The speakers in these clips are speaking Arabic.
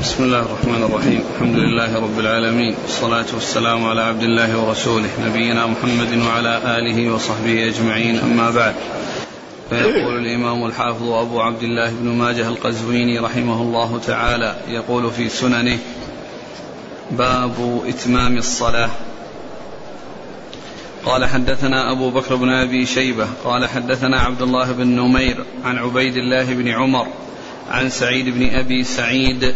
بسم الله الرحمن الرحيم. الحمد لله رب العالمين. والصلاة والسلام على عبد الله ورسوله نبينا محمد وعلى آله وصحبه أجمعين. أما بعد فيقول الإمام الحافظ أبو عبد الله بن ماجه القزويني رحمه الله تعالى يقول في سننه باب إتمام الصلاة. قال حدثنا أبو بكر بن أبي شيبة. قال حدثنا عبد الله بن نمير عن عبيد الله بن عمر عن سعيد بن أبي سعيد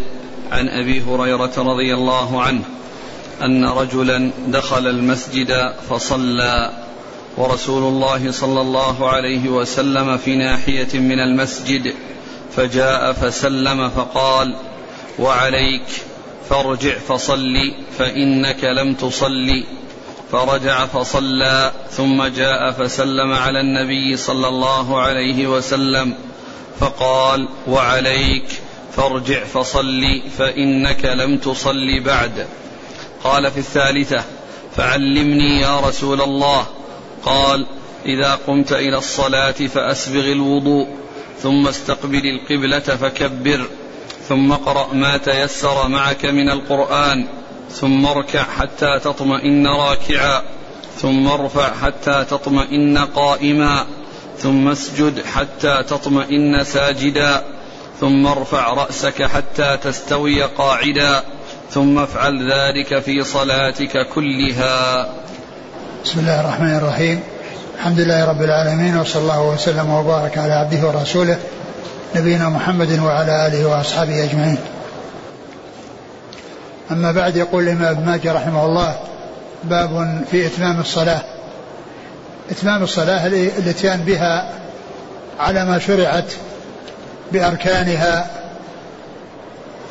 عن أبي هريرة رضي الله عنه أن رجلا دخل المسجد فصلى ورسول الله صلى الله عليه وسلم في ناحية من المسجد فجاء فسلم فقال وعليك فارجع فصل فإنك لم تصل فرجع فصلى ثم جاء فسلم على النبي صلى الله عليه وسلم فقال وعليك فارجع فصل فإنك لم تصل بعد. قال في الثالثة فعلمني يا رسول الله. قال إذا قمت إلى الصلاة فأسبغ الوضوء ثم استقبل القبلة فكبر ثم اقرأ ما تيسر معك من القرآن ثم اركع حتى تطمئن راكعا ثم ارفع حتى تطمئن قائما ثم اسجد حتى تطمئن ساجدا. ثم ارفع رأسك حتى تستوي قاعدا ثم افعل ذلك في صلاتك كلها بسم الله الرحمن الرحيم الحمد لله رب العالمين وصلى الله وسلم وبارك على عبده ورسوله نبينا محمد وعلى آله وأصحابه أجمعين. أما بعد يقول الإمام ابن ماجه رحمه الله باب في إتمام الصلاة. إتمام الصلاة الإتيان بها على ما شرعت بأركانها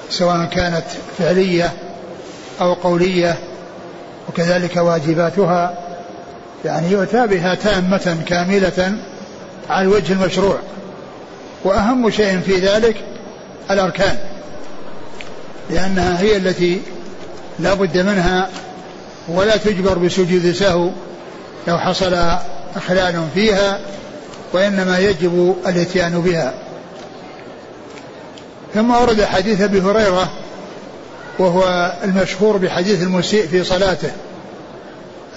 سواء كانت فعلية أو قولية وكذلك واجباتها. يعني يؤتى بها تامة كاملة على الوجه المشروع. وأهم شيء في ذلك الأركان لأنها هي التي لا بد منها ولا تجبر بسجود سهو لو حصل إخلال فيها وإنما يجب الإتيان بها. ثم ورد حديث أبي هريرة وهو المشهور بحديث المسيء في صلاته.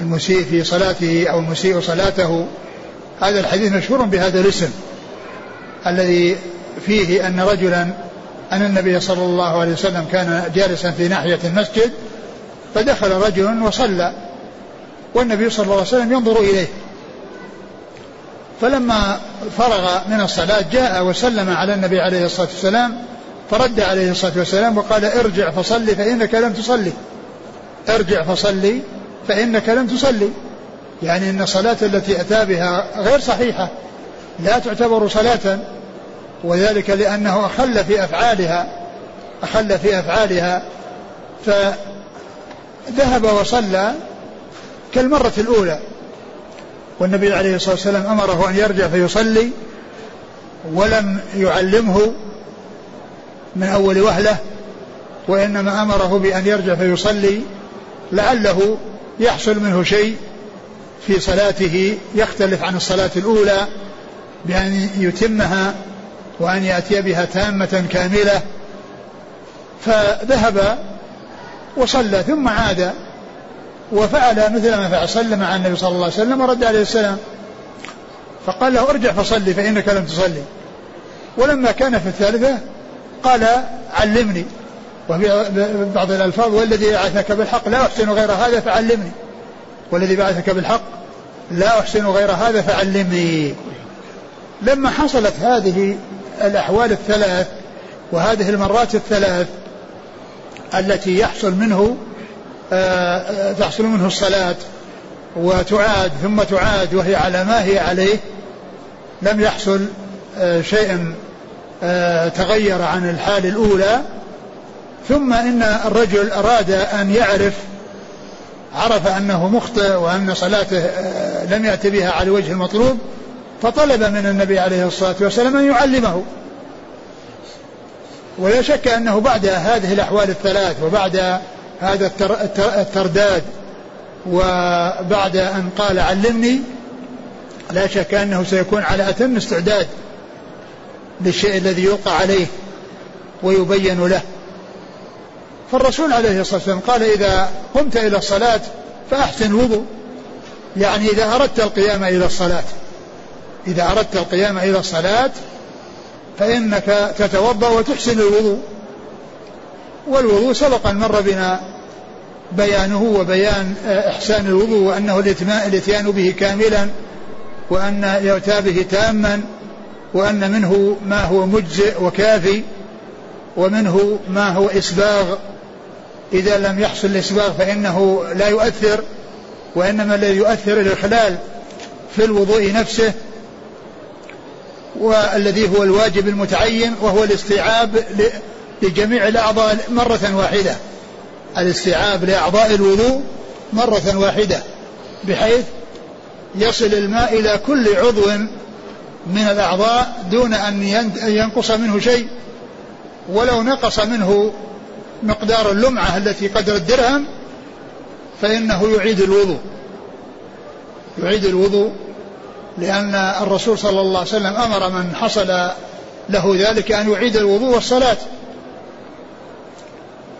المسيء في صلاته أو المسيء صلاته. هذا الحديث مشهور بهذا الاسم الذي فيه أن رجلا أن النبي صلى الله عليه وسلم كان جالسا في ناحية المسجد فدخل رجل وصلى والنبي صلى الله عليه وسلم ينظر إليه. فلما فرغ من الصلاة جاء وسلم على النبي عليه الصلاة والسلام فرد عليه الصلاة والسلام وقال ارجع فصلي فإنك لم تصلي. ارجع فصلي فإنك لم تصلي. يعني أن الصلاة التي أتى بها غير صحيحة. لا تعتبر صلاة. وذلك لأنه أخل في أفعالها. أخل في أفعالها. فذهب وصلى كالمرة الأولى. والنبي عليه الصلاة والسلام أمره أن يرجع فيصلي ولم يعلمه من أول وهلة وإنما أمره بأن يرجع فيصلي لعله يحصل منه شيء في صلاته يختلف عن الصلاة الأولى بأن يتمها وأن يأتي بها تامة كاملة. فذهب وصلى ثم عاد وفعل مثل ما فعل صلى مع النبي صلى الله عليه وسلم ورد عليه السلام. فقال له ارجع فصلي فإنك لم تصلي. ولما كان في الثالثة قال علمني. وفي بعض الألفاظ والذي بعثك بالحق لا أحسن غير هذا فعلمني. والذي بعثك بالحق لا أحسن غير هذا فعلمني. لما حصلت هذه الأحوال الثلاث وهذه المرات الثلاث التي يحصل منه آه، تحصل منه الصلاة وتعاد ثم تعاد وهي على ما هي عليه لم يحصل آه، شيء تغير عن الحال الأولى ثم إن الرجل أراد أن يعرف عرف أنه مخطئ وأن صلاته آه، لم يأتي بها على الوجه المطلوب فطلب من النبي عليه الصلاة والسلام أن يعلمه. ولا شك أنه بعد هذه الأحوال الثلاث وبعد هذا الترداد وبعد أن قال علمني لا شك أنه سيكون على أتم استعداد للشيء الذي يوقع عليه ويبين له. فالرسول عليه الصلاة والسلام قال إذا قمت إلى الصلاة فأحسن الوضوء. يعني إذا أردت القيام إلى الصلاة. إذا أردت القيام إلى الصلاة فإنك تتوضأ وتحسن الوضوء. والوضوء سبق أن مر بنا بيانه وبيان إحسان الوضوء وأنه الإتيان به كاملا وأن يؤتى به تاما وأن منه ما هو مجزئ وكافي ومنه ما هو إسباغ. إذا لم يحصل الإسباغ فإنه لا يؤثر وإنما الذي يؤثر الإخلال في الوضوء نفسه والذي هو الواجب المتعين وهو الاستيعاب لجميع الأعضاء مرة واحدة. الاستيعاب لأعضاء الوضوء مرة واحدة بحيث يصل الماء إلى كل عضو من الأعضاء دون أن ينقص منه شيء ولو نقص منه مقدار اللمعة التي قدر الدرهم فإنه يعيد الوضوء. يعيد الوضوء لأن الرسول صلى الله عليه وسلم أمر من حصل له ذلك أن يعيد الوضوء والصلاة.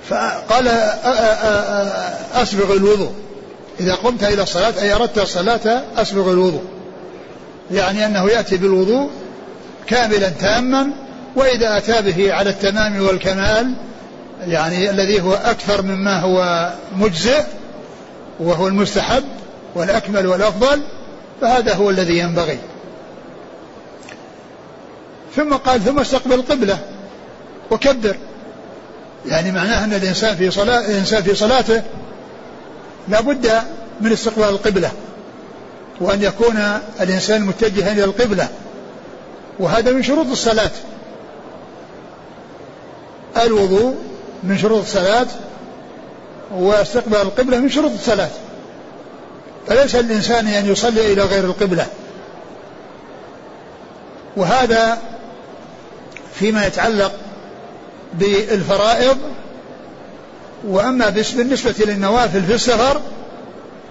فقال أسبغ الوضوء. إذا قمت إلى الصلاة أي أردت الصلاة أسبغ الوضوء. يعني أنه يأتي بالوضوء كاملا تاما وإذا أتى به على التمام والكمال يعني الذي هو أكثر مما هو مجزئ وهو المستحب والأكمل والأفضل فهذا هو الذي ينبغي. ثم قال ثم استقبل القبلة وكبر. يعني معناه أن الإنسان في صلاة الإنسان في صلاته لابد من استقبال القبلة. وأن يكون الإنسان متجها إلى القبلة. وهذا من شروط الصلاة. الوضوء من شروط الصلاة واستقبال القبلة من شروط الصلاة. فليس الإنسان أن يصلي إلى غير القبلة. وهذا فيما يتعلق بالفرائض. وأما بالنسبة للنوافل في السفر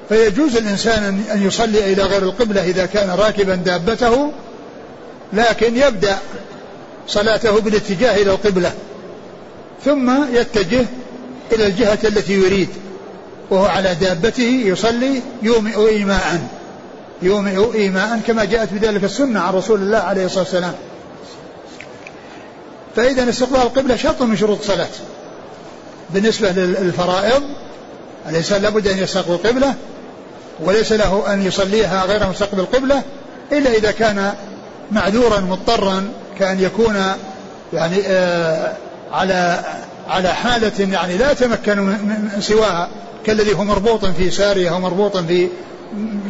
فيجوز الإنسان أن يصلي إلى غير القبلة إذا كان راكبا دابته لكن يبدأ صلاته بالاتجاه إلى القبلة ثم يتجه إلى الجهة التي يريد وهو على دابته يصلي يومئ إيماء يومئ إيماء كما جاءت بذلك السنة عن رسول الله عليه الصلاة والسلام. فإذا استقبال القبلة شرط من شروط الصلاة. بالنسبة للفرائض الإنسان لابد أن يستقبل القبلة وليس له أن يصليها غير مستقبل القبلة إلا إذا كان معذورا مضطرا كأن يكون يعني آه على على حالة يعني لا يتمكن من سواها كالذي هو مربوط في سارية أو مربوط في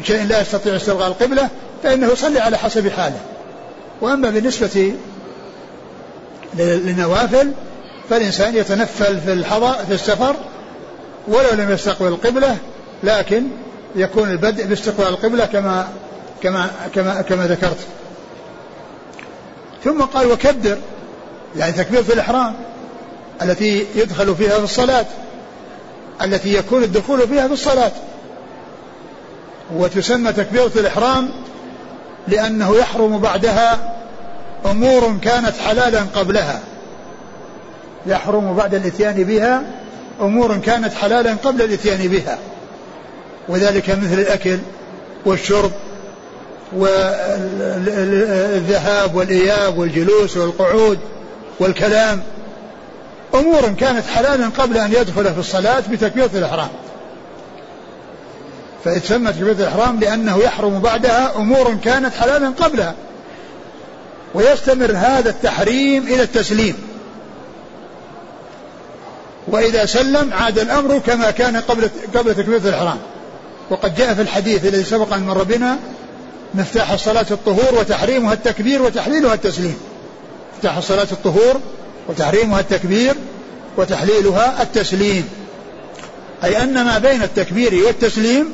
شيء لا يستطيع استلغاء القبلة فإنه يصلي على حسب حاله. وأما بالنسبة للنوافل فالإنسان يتنفل في الحضر في السفر ولو لم يستقبل القبلة لكن يكون البدء باستقبال القبلة كما كما كما كما ذكرت. ثم قال وكبر يعني تكبيرة الإحرام التي يدخل فيها في الصلاة التي يكون الدخول فيها في الصلاة. وتسمى تكبيرة الإحرام لأنه يحرم بعدها أمور كانت حلالا قبلها. يحرم بعد الإتيان بها أمور كانت حلالا قبل الإتيان بها. وذلك مثل الأكل والشرب والذهاب والإياب والجلوس والقعود والكلام. أمور كانت حلالا قبل أن يدخل في الصلاة بتكبيرة الإحرام. فتسمى تكبيرة الإحرام لأنه يحرم بعدها أمور كانت حلالا قبلها. ويستمر هذا التحريم إلى التسليم. وإذا سلم عاد الأمر كما كان قبل قبل تكبيرة الإحرام. وقد جاء في الحديث الذي سبق أن مر بنا مفتاح الصلاة الطهور وتحريمها التكبير وتحليلها التسليم. مفتاح الصلاة الطهور وتحريمها التكبير وتحليلها التسليم. أي أن ما بين التكبير والتسليم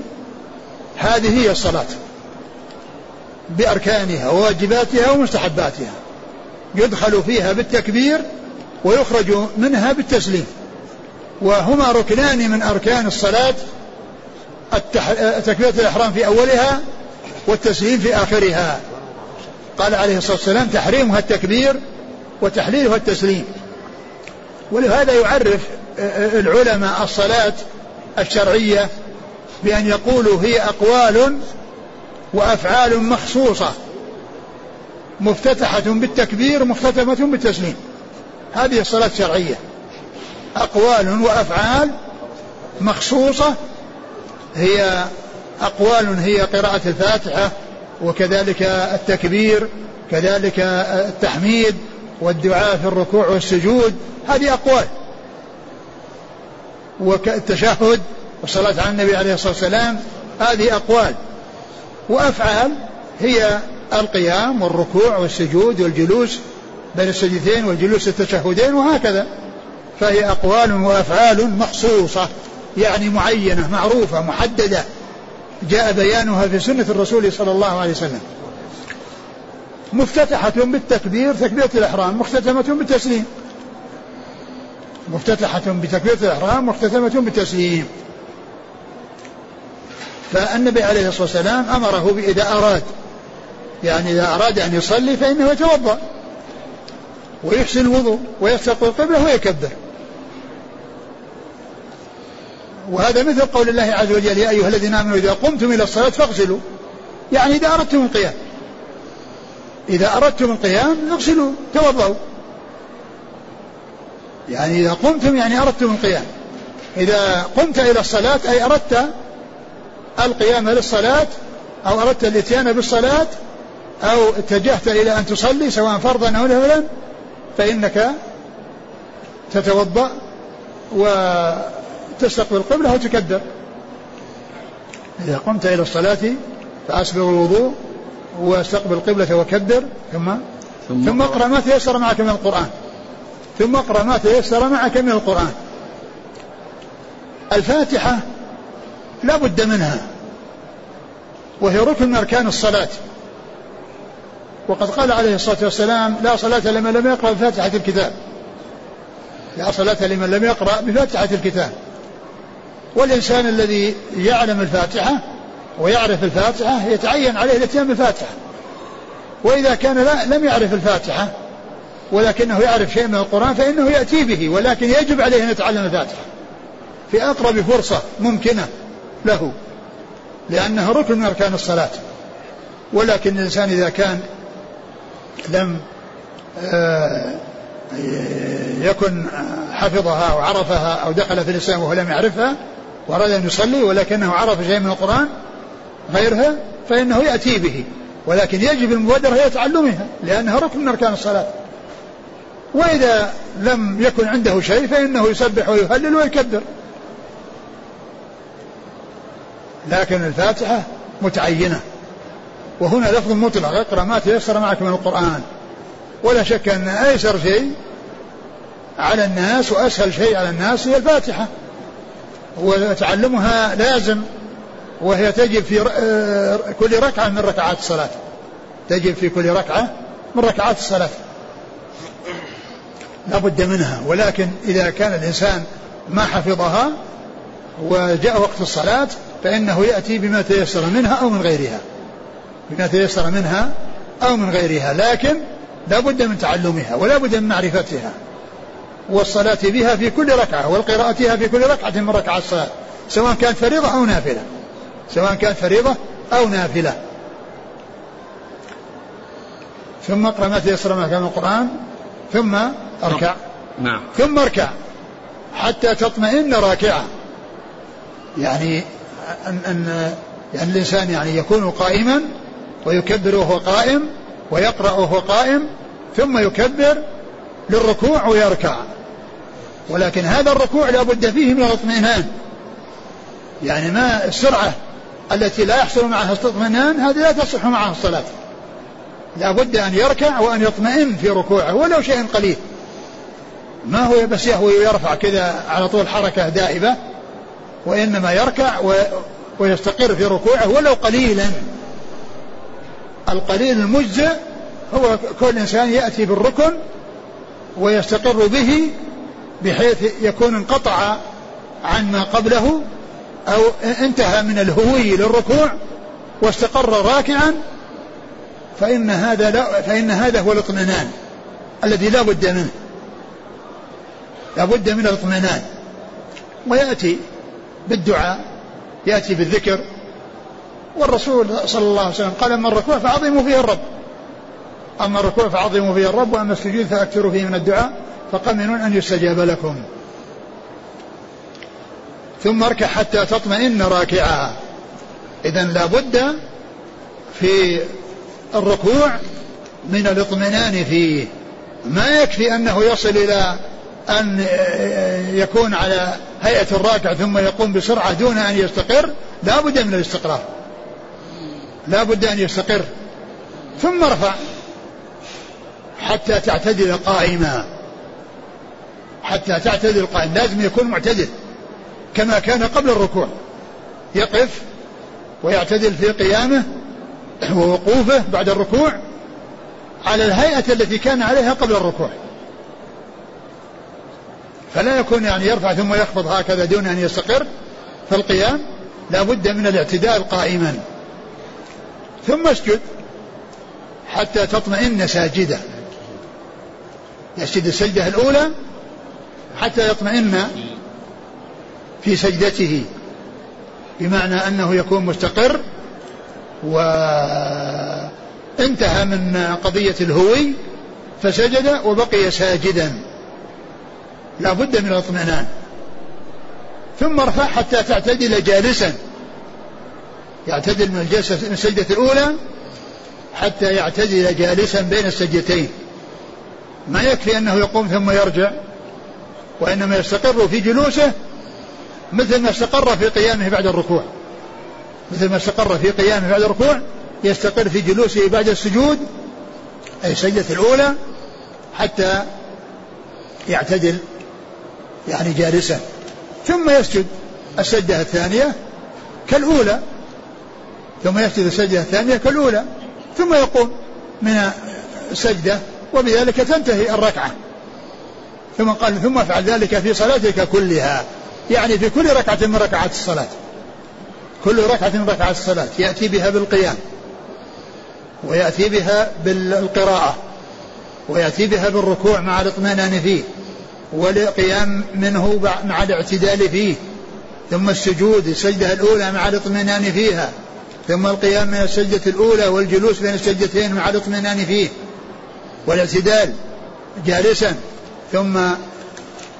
هذه هي الصلاة. بأركانها وواجباتها ومستحباتها. يدخل فيها بالتكبير ويخرج منها بالتسليم. وهما ركنان من أركان الصلاة التح... تكبيرة الإحرام في أولها والتسليم في آخرها. قال عليه الصلاة والسلام تحريمها التكبير وتحليلها التسليم. ولهذا يعرف العلماء الصلاة الشرعية بأن يقولوا هي أقوال وأفعال مخصوصة مفتتحة بالتكبير مختتمة بالتسليم. هذه الصلاة الشرعية. أقوال وأفعال مخصوصة هي أقوال هي قراءة الفاتحة وكذلك التكبير كذلك التحميد والدعاء في الركوع والسجود هذه أقوال. والتشهد والصلاة على النبي عليه الصلاة والسلام هذه أقوال. وأفعال هي القيام والركوع والسجود والجلوس بين السجدتين والجلوس التشهدين وهكذا. فهي أقوال وأفعال مخصوصة. يعني معينة معروفة محددة. جاء بيانها في سنة الرسول صلى الله عليه وسلم. مفتتحة بالتكبير تكبيرة الإحرام مختتمة بالتسليم. مفتتحة بتكبيرة الإحرام مختتمة بالتسليم. فالنبي عليه الصلاة والسلام أمره إذا أراد. يعني إذا أراد أن يصلي فإنه يتوضأ. ويحسن الوضوء ويستقبل القبلة ويكبر. وهذا مثل قول الله عز وجل يا أيها الذين آمنوا إذا قمتم إلى الصلاة فاغسلوا. يعني إذا أردتم القيام. إذا أردتم القيام اغسلوا توضأوا يعني إذا قمتم يعني أردتم القيام. إذا قمت إلى الصلاة أي أردت القيام للصلاة أو أردت الإتيان بالصلاة أو اتجهت إلى أن تصلي سواء فرضا أو نفلا فإنك تتوضأ وتستقبل القبلة وتكبر إذا قمت إلى الصلاة فأسبغ الوضوء واستقبل القبلة وكبر ثم؟ ثم, ثم اقرأ ما تيسر معك من القرآن. ثم اقرأ ما تيسر معك من القرآن. الفاتحة لا بد منها وهي ركن من أركان الصلاة. وقد قال عليه الصلاة والسلام لا صلاة لمن لم يقرأ بفاتحة الكتاب. لا صلاة لمن لم يقرأ بفاتحة الكتاب. والإنسان الذي يعلم الفاتحة ويعرف الفاتحة يتعين عليه الاتيان بالفاتحة. وإذا كان لا لم يعرف الفاتحة ولكنه يعرف شيء من القرآن فإنه يأتي به ولكن يجب عليه أن يتعلم الفاتحة في أقرب فرصة ممكنة له لأنها ركن من أركان الصلاة. ولكن الإنسان إذا كان لم آه، يكن حفظها أو عرفها أو دخل في الإسلام وهو لم يعرفها وأراد أن يصلي ولكنه عرف شيء من القرآن غيرها فإنه يأتي به ولكن يجب المبادرة إلى تعلمها لأنها ركن من أركان الصلاة. وإذا لم يكن عنده شيء فإنه يسبح ويهلل ويكبر. لكن الفاتحة متعينة. وهنا لفظ مطلق اقرأ ما تيسر معك من القرآن. ولا شك أن أيسر شيء على الناس وأسهل شيء على الناس هي الفاتحة. وتعلمها لازم وهي تجب في آه، كل ركعة من ركعات الصلاة. تجب في كل ركعة من ركعات الصلاة. لا بد منها. ولكن إذا كان الإنسان ما حفظها وجاء وقت الصلاة فإنه يأتي بما تيسر منها أو من غيرها. بما تيسر منها أو من غيرها. لكن لا بد من تعلمها ولا بد من معرفتها. والصلاة بها في كل ركعة والقراءة في كل ركعة من ركعات الصلاة سواء كانت فريضة أو نافلة. سواء كانت فريضة أو نافلة. ثم اقرأ ما تيسر من القرآن ثم اركع. نعم. ثم اركع حتى تطمئن راكعة. يعني أن, أن يعني الإنسان يعني يكون قائما ويكبر وهو قائم ويقرأ وهو قائم ثم يكبر للركوع ويركع. ولكن هذا الركوع لا بد فيه من الاطمئنان. يعني ما السرعة التي لا يحصل معها اطمئنان هذه لا تصح معها الصلاة. لا بد أن يركع وأن يطمئن في ركوعه ولو شيء قليل. ما هو بس يهوي ويرفع كذا على طول حركة دائبة وإنما يركع ويستقر في ركوعه ولو قليلا. القليل المجزئ هو كل إنسان يأتي بالركن ويستقر به بحيث يكون انقطع عن ما قبله أو انتهى من الهوي للركوع واستقر راكعا فإن هذا لا فإن هذا هو الاطمئنان الذي لا بد منه. لا بد من الاطمئنان. ويأتي بالدعاء يأتي بالذكر. والرسول صلى الله عليه وسلم قال أما الركوع فعظموا فيه الرب. أما الركوع فعظموا فيه الرب وأما السجود فأكثروا فيه من الدعاء فقمنون أن يستجاب لكم. ثم اركع حتى تطمئن راكعا. إذا لابد في الركوع من الاطمئنان فيه. ما يكفي أنه يصل إلى أن يكون على هيئة الراكع ثم يقوم بسرعة دون أن يستقر لا بد من الاستقرار. لا بد أن يستقر. ثم ارفع. حتى تعتدل قائما. حتى تعتدل قائما. لازم يكون معتدل. كما كان قبل الركوع. يقف ويعتدل في قيامه ووقوفه بعد الركوع على الهيئة التي كان عليها قبل الركوع. فلا يكون يعني يرفع ثم يخفض هكذا دون أن يستقر في القيام. لا بد من الاعتدال قائما. ثم اسجد حتى تطمئن ساجدا يسجد السجدة الأولى حتى يطمئن في سجدته بمعنى أنه يكون مستقر وانتهى من قضية الهوي فسجد وبقي ساجدا. لا بد من الاطمئنان. ثم ارفع حتى تعتدل جالسا. يعتدل من الجلسة من السجدة الأولى حتى يعتدل جالسا بين السجدتين. ما يكفي أنه يقوم ثم يرجع وإنما يستقر في جلوسه مثل ما استقر في قيامه بعد الركوع. مثل ما استقر في قيامه بعد الركوع يستقر في جلوسه بعد السجود أي السجدة الأولى حتى يعتدل يعني جالسا. ثم يسجد السجدة الثانية كالأولى. ثم يسجد السجدة الثانية كالأولى. ثم يقوم من السجدة وبذلك تنتهي الركعة. ثم قال ثم افعل ذلك في صلاتك كلها. يعني في كل ركعة من ركعات الصلاة. كل ركعة من ركعات الصلاة. يأتي بها بالقيام. ويأتي بها بالقراءة. ويأتي بها بالركوع مع الاطمئنان فيه. والقيام منه مع الاعتدال فيه. ثم السجود السجدة الأولى مع الاطمئنان فيها. ثم القيام من السجدة الأولى والجلوس بين السجدتين مع الاطمئنان فيه. والاعتدال جالسا ثم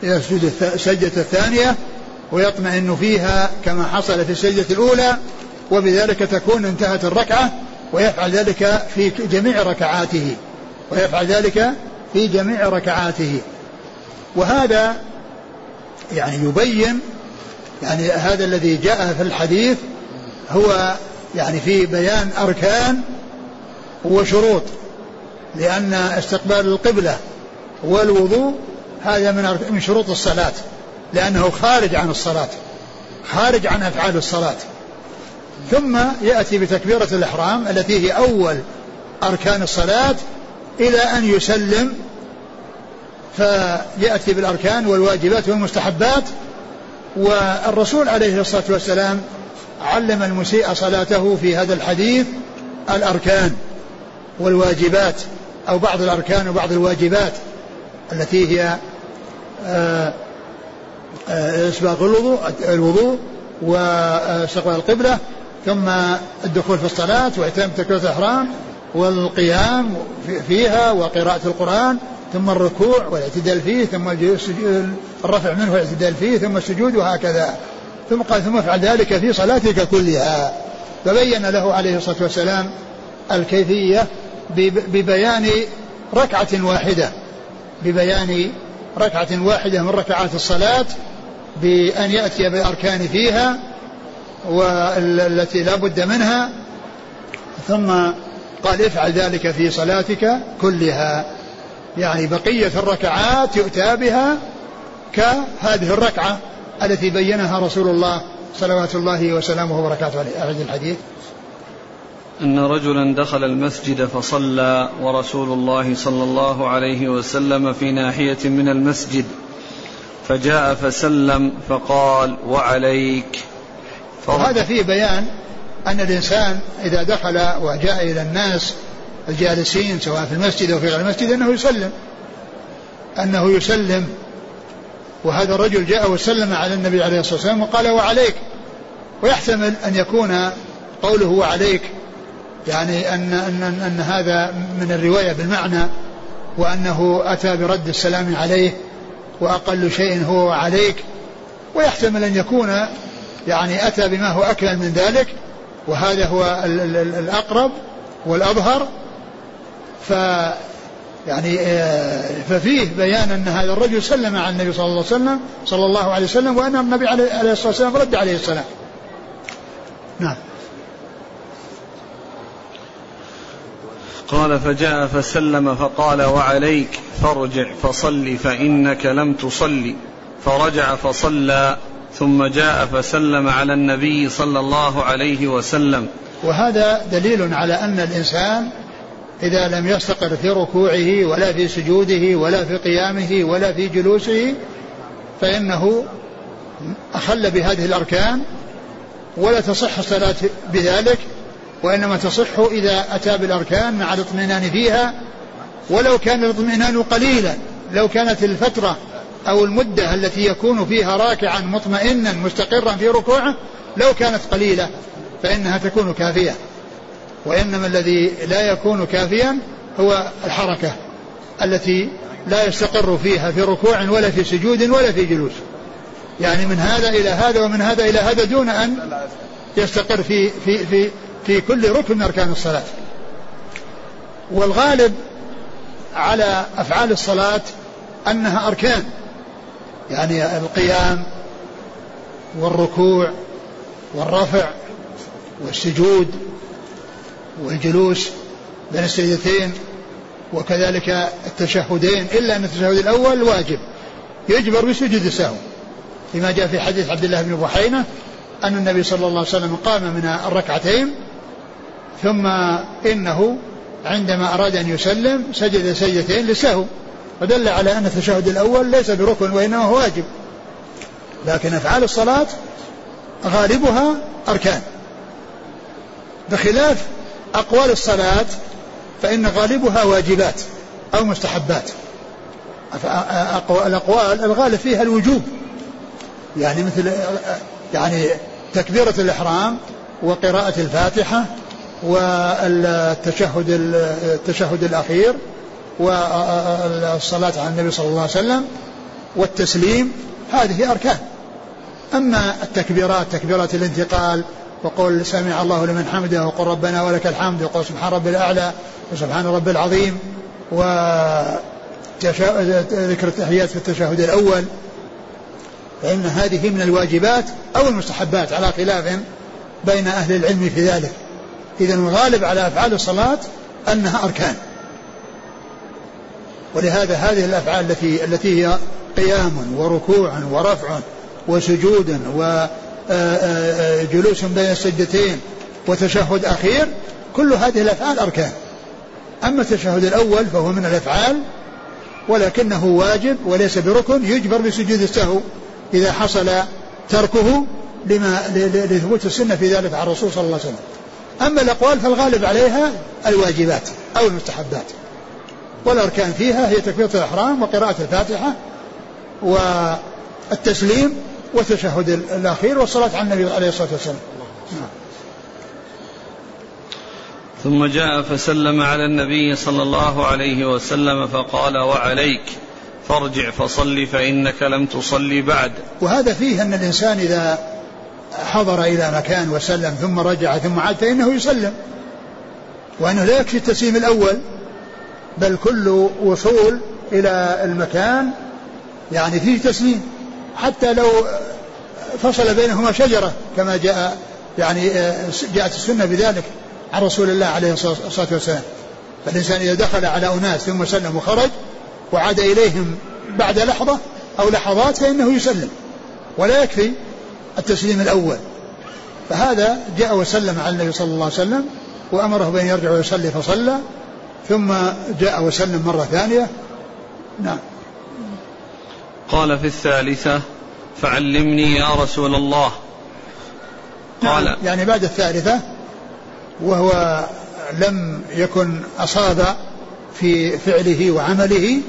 يسجد السجدة الثانية ويطمئن فيها كما حصل في السجدة الأولى وبذلك تكون انتهت الركعة ويفعل ذلك في جميع ركعاته ويفعل ذلك في جميع ركعاته. وهذا يعني يبين يعني هذا الذي جاء في الحديث هو يعني في بيان أركان وشروط. لأن استقبال القبلة والوضوء هذا من من شروط الصلاة لأنه خارج عن الصلاة خارج عن أفعال الصلاة. ثم يأتي بتكبيرة الإحرام التي هي أول أركان الصلاة إلى أن يسلم فيأتي بالأركان والواجبات والمستحبات. والرسول عليه الصلاة والسلام علم المسيء صلاته في هذا الحديث الأركان والواجبات. أو بعض الأركان وبعض الواجبات التي هي آه، آه، إسباغ الوضوء الوضوء واستقبال القبلة ثم الدخول في الصلاة وإتمام تكبيرة الإحرام والقيام فيها وقراءة القرآن ثم الركوع والاعتدال فيه ثم الرفع منه والاعتدال فيه ثم السجود وهكذا. ثم قال ثم افعل ذلك في صلاتك كلها. فبين له عليه الصلاة والسلام الكيفية ببيان ركعة واحدة. ببيان ركعة واحدة من ركعات الصلاة بأن يأتي بالأركان فيها والتي لا بد منها. ثم قال افعل ذلك في صلاتك كلها. يعني بقية الركعات يؤتى بها كهذه الركعة التي بينها رسول الله صلوات الله وسلامه وبركاته عليه. أعد الحديث. أن رجلا دخل المسجد فصلى ورسول الله صلى الله عليه وسلم في ناحية من المسجد فجاء فسلم فقال وعليك؟ وهذا فيه بيان أن الإنسان إذا دخل وجاء إلى الناس الجالسين سواء في المسجد أو في غير المسجد أنه يسلم أنه يسلم. وهذا الرجل جاء وسلم على النبي عليه الصلاة والسلام وقال وعليك؟ ويحتمل أن يكون قوله وعليك يعني أن, أن, أن, هذا من الرواية بالمعنى وأنه أتى برد السلام عليه وأقل شيء هو وعليك ويحتمل أن يكون يعني أتى بما هو أكمل من ذلك وهذا هو الأقرب والأظهر. ف يعني آه، ففيه بيان أن هذا الرجل سلم على النبي صلى الله عليه وسلم صلى الله عليه وسلم وأن النبي عليه الصلاة والسلام رد عليه السلام. نعم. قال فجاء فسلم فقال وعليك فارجع فصل فإنك لم تصلي فرجع فصلى ثم جاء فسلم على النبي صلى الله عليه وسلم وهذا دليل على أن الإنسان إذا لم يستقر في ركوعه ولا في سجوده ولا في قيامه ولا في جلوسه فإنه أخل بهذه الأركان ولا تصح الصلاة بذلك وإنما تصح إذا أتى بالأركان مع الاطمئنان فيها ولو كان الاطمئنان قليلا لو كانت الفترة أو المدة التي يكون فيها راكعا مطمئنا مستقرا في ركوعه لو كانت قليلة فإنها تكون كافية. وإنما الذي لا يكون كافيا هو الحركة التي لا يستقر فيها في ركوع ولا في سجود ولا في جلوس. يعني من هذا إلى هذا ومن هذا إلى هذا دون أن يستقر في في في في كل ركن من أركان الصلاة. والغالب على أفعال الصلاة أنها أركان. يعني القيام والركوع والرفع والسجود والجلوس بين السجدتين وكذلك التشهدين. إلا أن التشهد الأول واجب. يجبر بسجود السهو. فيما جاء في حديث عبد الله بن بحينة أن النبي صلى الله عليه وسلم قام من الركعتين ثم إنه عندما أراد أن يسلم سجد سجدتين لسهو ودل على أن التشهد الأول ليس بركن وإنما هو واجب. لكن أفعال الصلاة غالبها أركان. بخلاف أقوال الصلاة فإن غالبها واجبات أو مستحبات. الأقوال الغالب فيها الوجوب. يعني مثل يعني تكبيرة الإحرام وقراءة الفاتحة والتشهد التشهد الأخير والصلاة على النبي صلى الله عليه وسلم والتسليم هذه أركان. أما التكبيرات تكبيرات الانتقال وقول سمع الله لمن حمده وقل ربنا ولك الحمد وقل سبحان ربي الأعلى وسبحان ربي العظيم وذكر التحيات في التشهد الأول فإن هذه من الواجبات أو المستحبات على خلاف بين أهل العلم في ذلك. إذا الغالب على أفعال الصلاة أنها أركان. ولهذا هذه الأفعال التي التي هي قيام وركوع ورفع وسجود وجلوس بين السجدتين وتشهد أخير كل هذه الأفعال أركان. أما التشهد الأول فهو من الأفعال ولكنه واجب وليس بركن يجبر بسجود السهو إذا حصل تركه لما لثبوت السنة في ذلك عن الرسول صلى الله عليه وسلم. أما الأقوال فالغالب عليها الواجبات أو المستحبات والأركان فيها هي تكبيرة الإحرام وقراءة الفاتحة والتسليم والتشهد الأخير والصلاة على النبي عليه الصلاة والسلام. ثم جاء فسلم على النبي صلى الله عليه وسلم فقال وعليك فارجع فصل فإنك لم تصلي بعد وهذا فيه أن الإنسان إذا حضر إلى مكان وسلم ثم رجع ثم عاد فإنه يسلم. وأنه لا يكفي التسليم الأول بل كل وصول إلى المكان يعني فيه تسليم. حتى لو فصل بينهما شجرة كما جاء يعني جاءت السنة بذلك عن رسول الله عليه الصلاة والسلام. فالإنسان إذا دخل على أناس ثم سلم وخرج وعاد إليهم بعد لحظة أو لحظات فإنه يسلم. ولا يكفي التسليم الأول. فهذا جاء وسلم على النبي صلى الله عليه وسلم وأمره بأن يرجع ويصلي فصلى ثم جاء وسلم مرة ثانية. نعم. قال في الثالثة فعلمني يا رسول الله. قال نعم يعني بعد الثالثة وهو لم يكن أصاب في فعله وعمله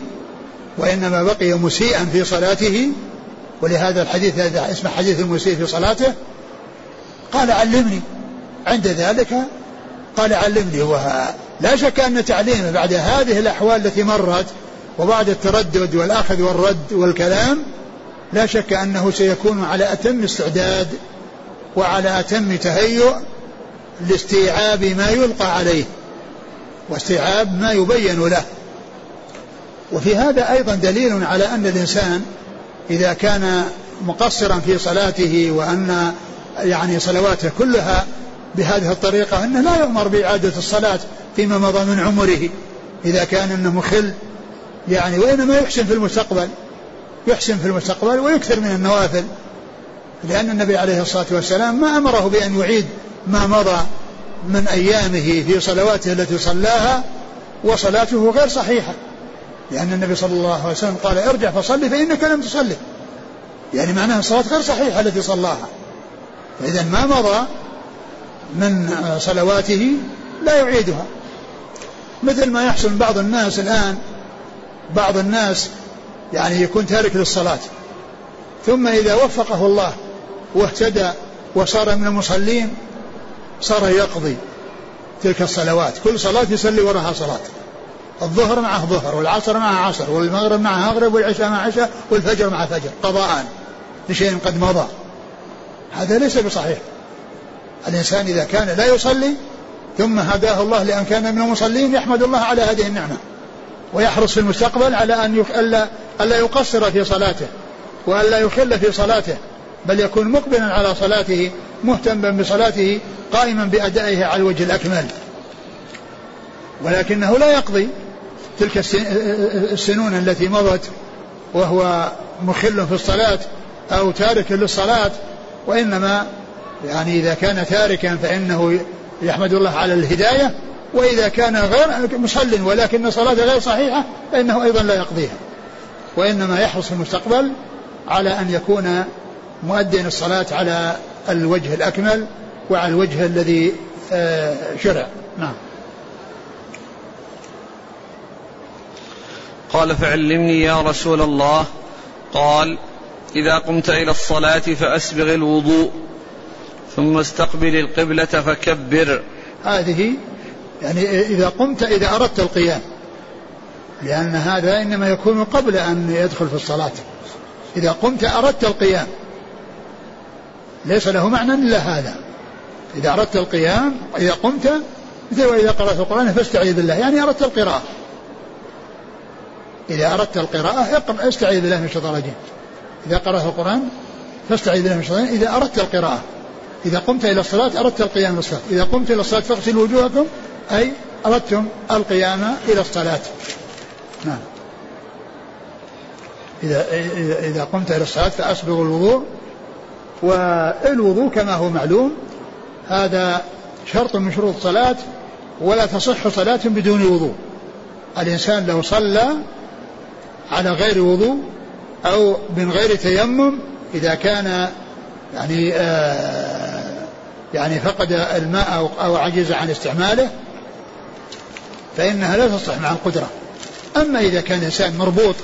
وإنما بقي مسيئا في صلاته ولهذا الحديث هذا اسمه حديث المسيء في صلاته قال علمني. عند ذلك قال علمني. ولا شك أن تعليمه بعد هذه الأحوال التي مرت وبعد التردد والأخذ والرد والكلام لا شك أنه سيكون على أتم استعداد وعلى أتم تهيؤ لاستيعاب ما يلقى عليه واستيعاب ما يبين له. وفي هذا أيضا دليل على أن الإنسان إذا كان مقصرا في صلاته وأن يعني صلواته كلها بهذه الطريقة أنه لا يؤمر بإعادة الصلاة فيما مضى من عمره. إذا كان أنه مخل يعني وإنما يحسن في المستقبل يحسن في المستقبل ويكثر من النوافل. لأن النبي عليه الصلاة والسلام ما أمره بأن يعيد ما مضى من أيامه في صلواته التي صلاها وصلاته غير صحيحة. لأن النبي صلى الله عليه وسلم قال ارجع فصلي فإنك لم تصلي. يعني معناها الصلاة غير صحيحة التي صلاها. فإذا ما مضى من صلواته لا يعيدها. مثل ما يحصل بعض الناس الآن بعض الناس يعني يكون تارك للصلاة. ثم إذا وفقه الله واهتدى وصار من المصلين صار يقضي تلك الصلوات. كل صلاة يصلي وراها صلاة. الظهر معه ظهر والعصر معه عصر والمغرب معه مغرب والعشاء معه عشاء والفجر معه فجر قضاء لشيء قد مضى. هذا ليس بصحيح. الإنسان إذا كان لا يصلي ثم هداه الله لأن كان من المصلين يحمد الله على هذه النعمة. ويحرص في المستقبل على أن ألا ألا يقصر في صلاته وألا يخل في صلاته بل يكون مقبلا على صلاته مهتما بصلاته قائما بأدائه على الوجه الأكمل. ولكنه لا يقضي تلك السنون التي مضت وهو مخل في الصلاة أو تارك للصلاة وإنما يعني إذا كان تاركا فإنه يحمد الله على الهداية وإذا كان غير مصل ولكن صلاته غير صحيحة فإنه أيضا لا يقضيها. وإنما يحرص في المستقبل على أن يكون مؤديا الصلاة على الوجه الأكمل وعلى الوجه الذي آه، شرع. نعم. قال فعلمني يا رسول الله. قال إذا قمت إلى الصلاة فأسبغ الوضوء ثم استقبل القبلة فكبر. هذه يعني إذا قمت إذا أردت القيام. لأن هذا إنما يكون قبل أن يدخل في الصلاة. إذا قمت أردت القيام. ليس له معنى إلا هذا. إذا أردت القيام إذا قمت مثل وإذا قرأت القرآن فاستعذ بالله. يعني أردت القراءة. إذا أردت القراءة استعذ بالله من الشيطان الرجيم. إذا قرأت القرآن فاستعذ بالله من الشيطان إذا أردت القراءة إذا قمت إلى الصلاة أردت القيام للصلاة إذا قمت إلى الصلاة فاغسلوا وجوهكم أي أردتم القيام إلى الصلاة. نعم. إذا إذا قمت إلى الصلاة فأسبغ الوضوء والوضوء كما هو معلوم. هذا شرط من شروط الصلاة ولا تصح صلاة بدون وضوء. الإنسان لو صلى على غير وضوء أو من غير تيمم إذا كان يعني آه يعني فقد الماء أو, عجز عن استعماله فإنها لا تصلح مع القدرة. أما إذا كان الإنسان مربوط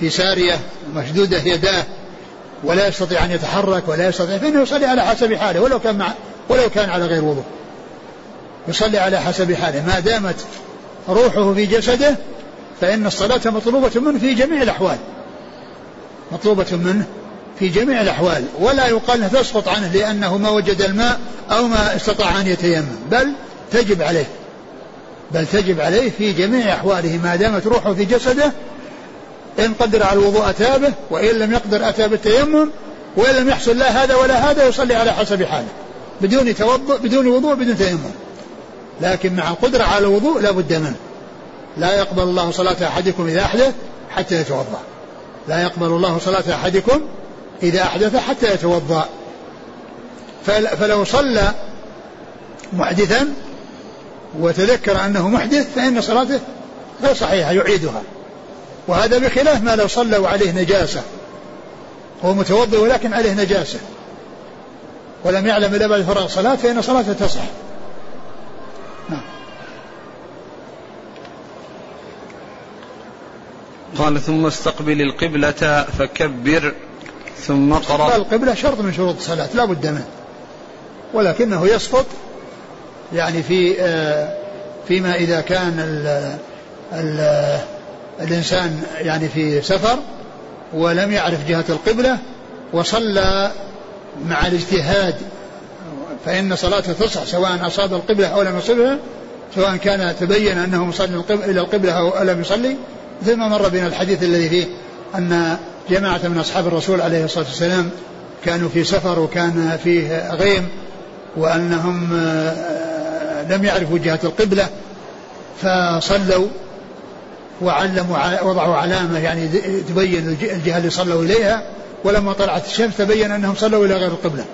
في سارية مشدودة يداه ولا يستطيع أن يتحرك ولا يستطيع فإنه يصلي على حسب حاله ولو كان مع ولو كان على غير وضوء. يصلي على حسب حاله. ما دامت روحه في جسده فإن الصلاة مطلوبة منه في جميع الأحوال. مطلوبة منه في جميع الأحوال. ولا يقال تسقط عنه لأنه ما وجد الماء أو ما استطاع أن يتيمم. بل تجب عليه. بل تجب عليه في جميع أحواله. ما دامت روحه في جسده إن قدر على الوضوء أتى به وإن لم يقدر أتى بالتيمم وإن لم يحصل لا هذا ولا هذا يصلي على حسب حاله. بدون توضؤ بدون وضوء بدون تيمم. لكن مع القدرة على الوضوء لا بد منه. لا يقبل الله صلاة أحدكم إذا أحدث حتى يتوضأ. لا يقبل الله صلاة أحدكم إذا أحدث حتى يتوضأ. فلو صلى محدثا وتذكر أنه محدث فإن صلاته غير صحيحة يعيدها. وهذا بخلاف ما لو صلوا عليه نجاسة. هو متوضئ ولكن عليه نجاسة. ولم يعلم إلا بعد فراغ الصلاة فإن صلاته تصح. قال ثم استقبل القبلة فكبر ثم قرأ. القبلة شرط من شروط الصلاة لا بد منه. ولكنه يسقط يعني في آه، فيما إذا كان ال ال الإنسان يعني في سفر ولم يعرف جهة القبلة وصلى مع الاجتهاد فإن صلاته تصح سواء أصاب القبلة أو لم يصبها سواء كان تبين أنه مصلي إلى القبلة أو لم يصلي ما مر بنا الحديث الذي فيه أن جماعة من أصحاب الرسول عليه الصلاة والسلام كانوا في سفر وكان فيه غيم وأنهم آه، لم يعرفوا جهة القبلة فصلوا وعلموا وضعوا علامة يعني تبين الجهة اللي صلوا إليها ولما طلعت الشمس تبين أنهم صلوا إلى غير القبلة.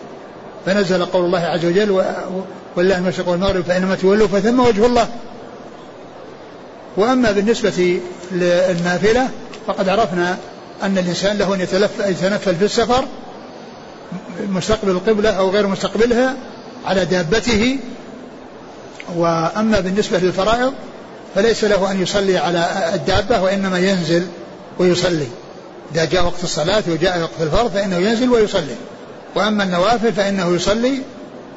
فنزل قول الله عز وجل ولله المشرق والمغرب فإنما تولوا فثم وجه الله. وأما بالنسبة للنافلة فقد عرفنا أن الإنسان له أن يتنفل في السفر مستقبل القبلة أو غير مستقبلها على دابته. وأما بالنسبة للفرائض فليس له أن يصلي على الدابة وإنما ينزل ويصلي. إذا جاء وقت الصلاة وجاء وقت الفرض فإنه ينزل ويصلي. وأما النوافل فإنه يصلي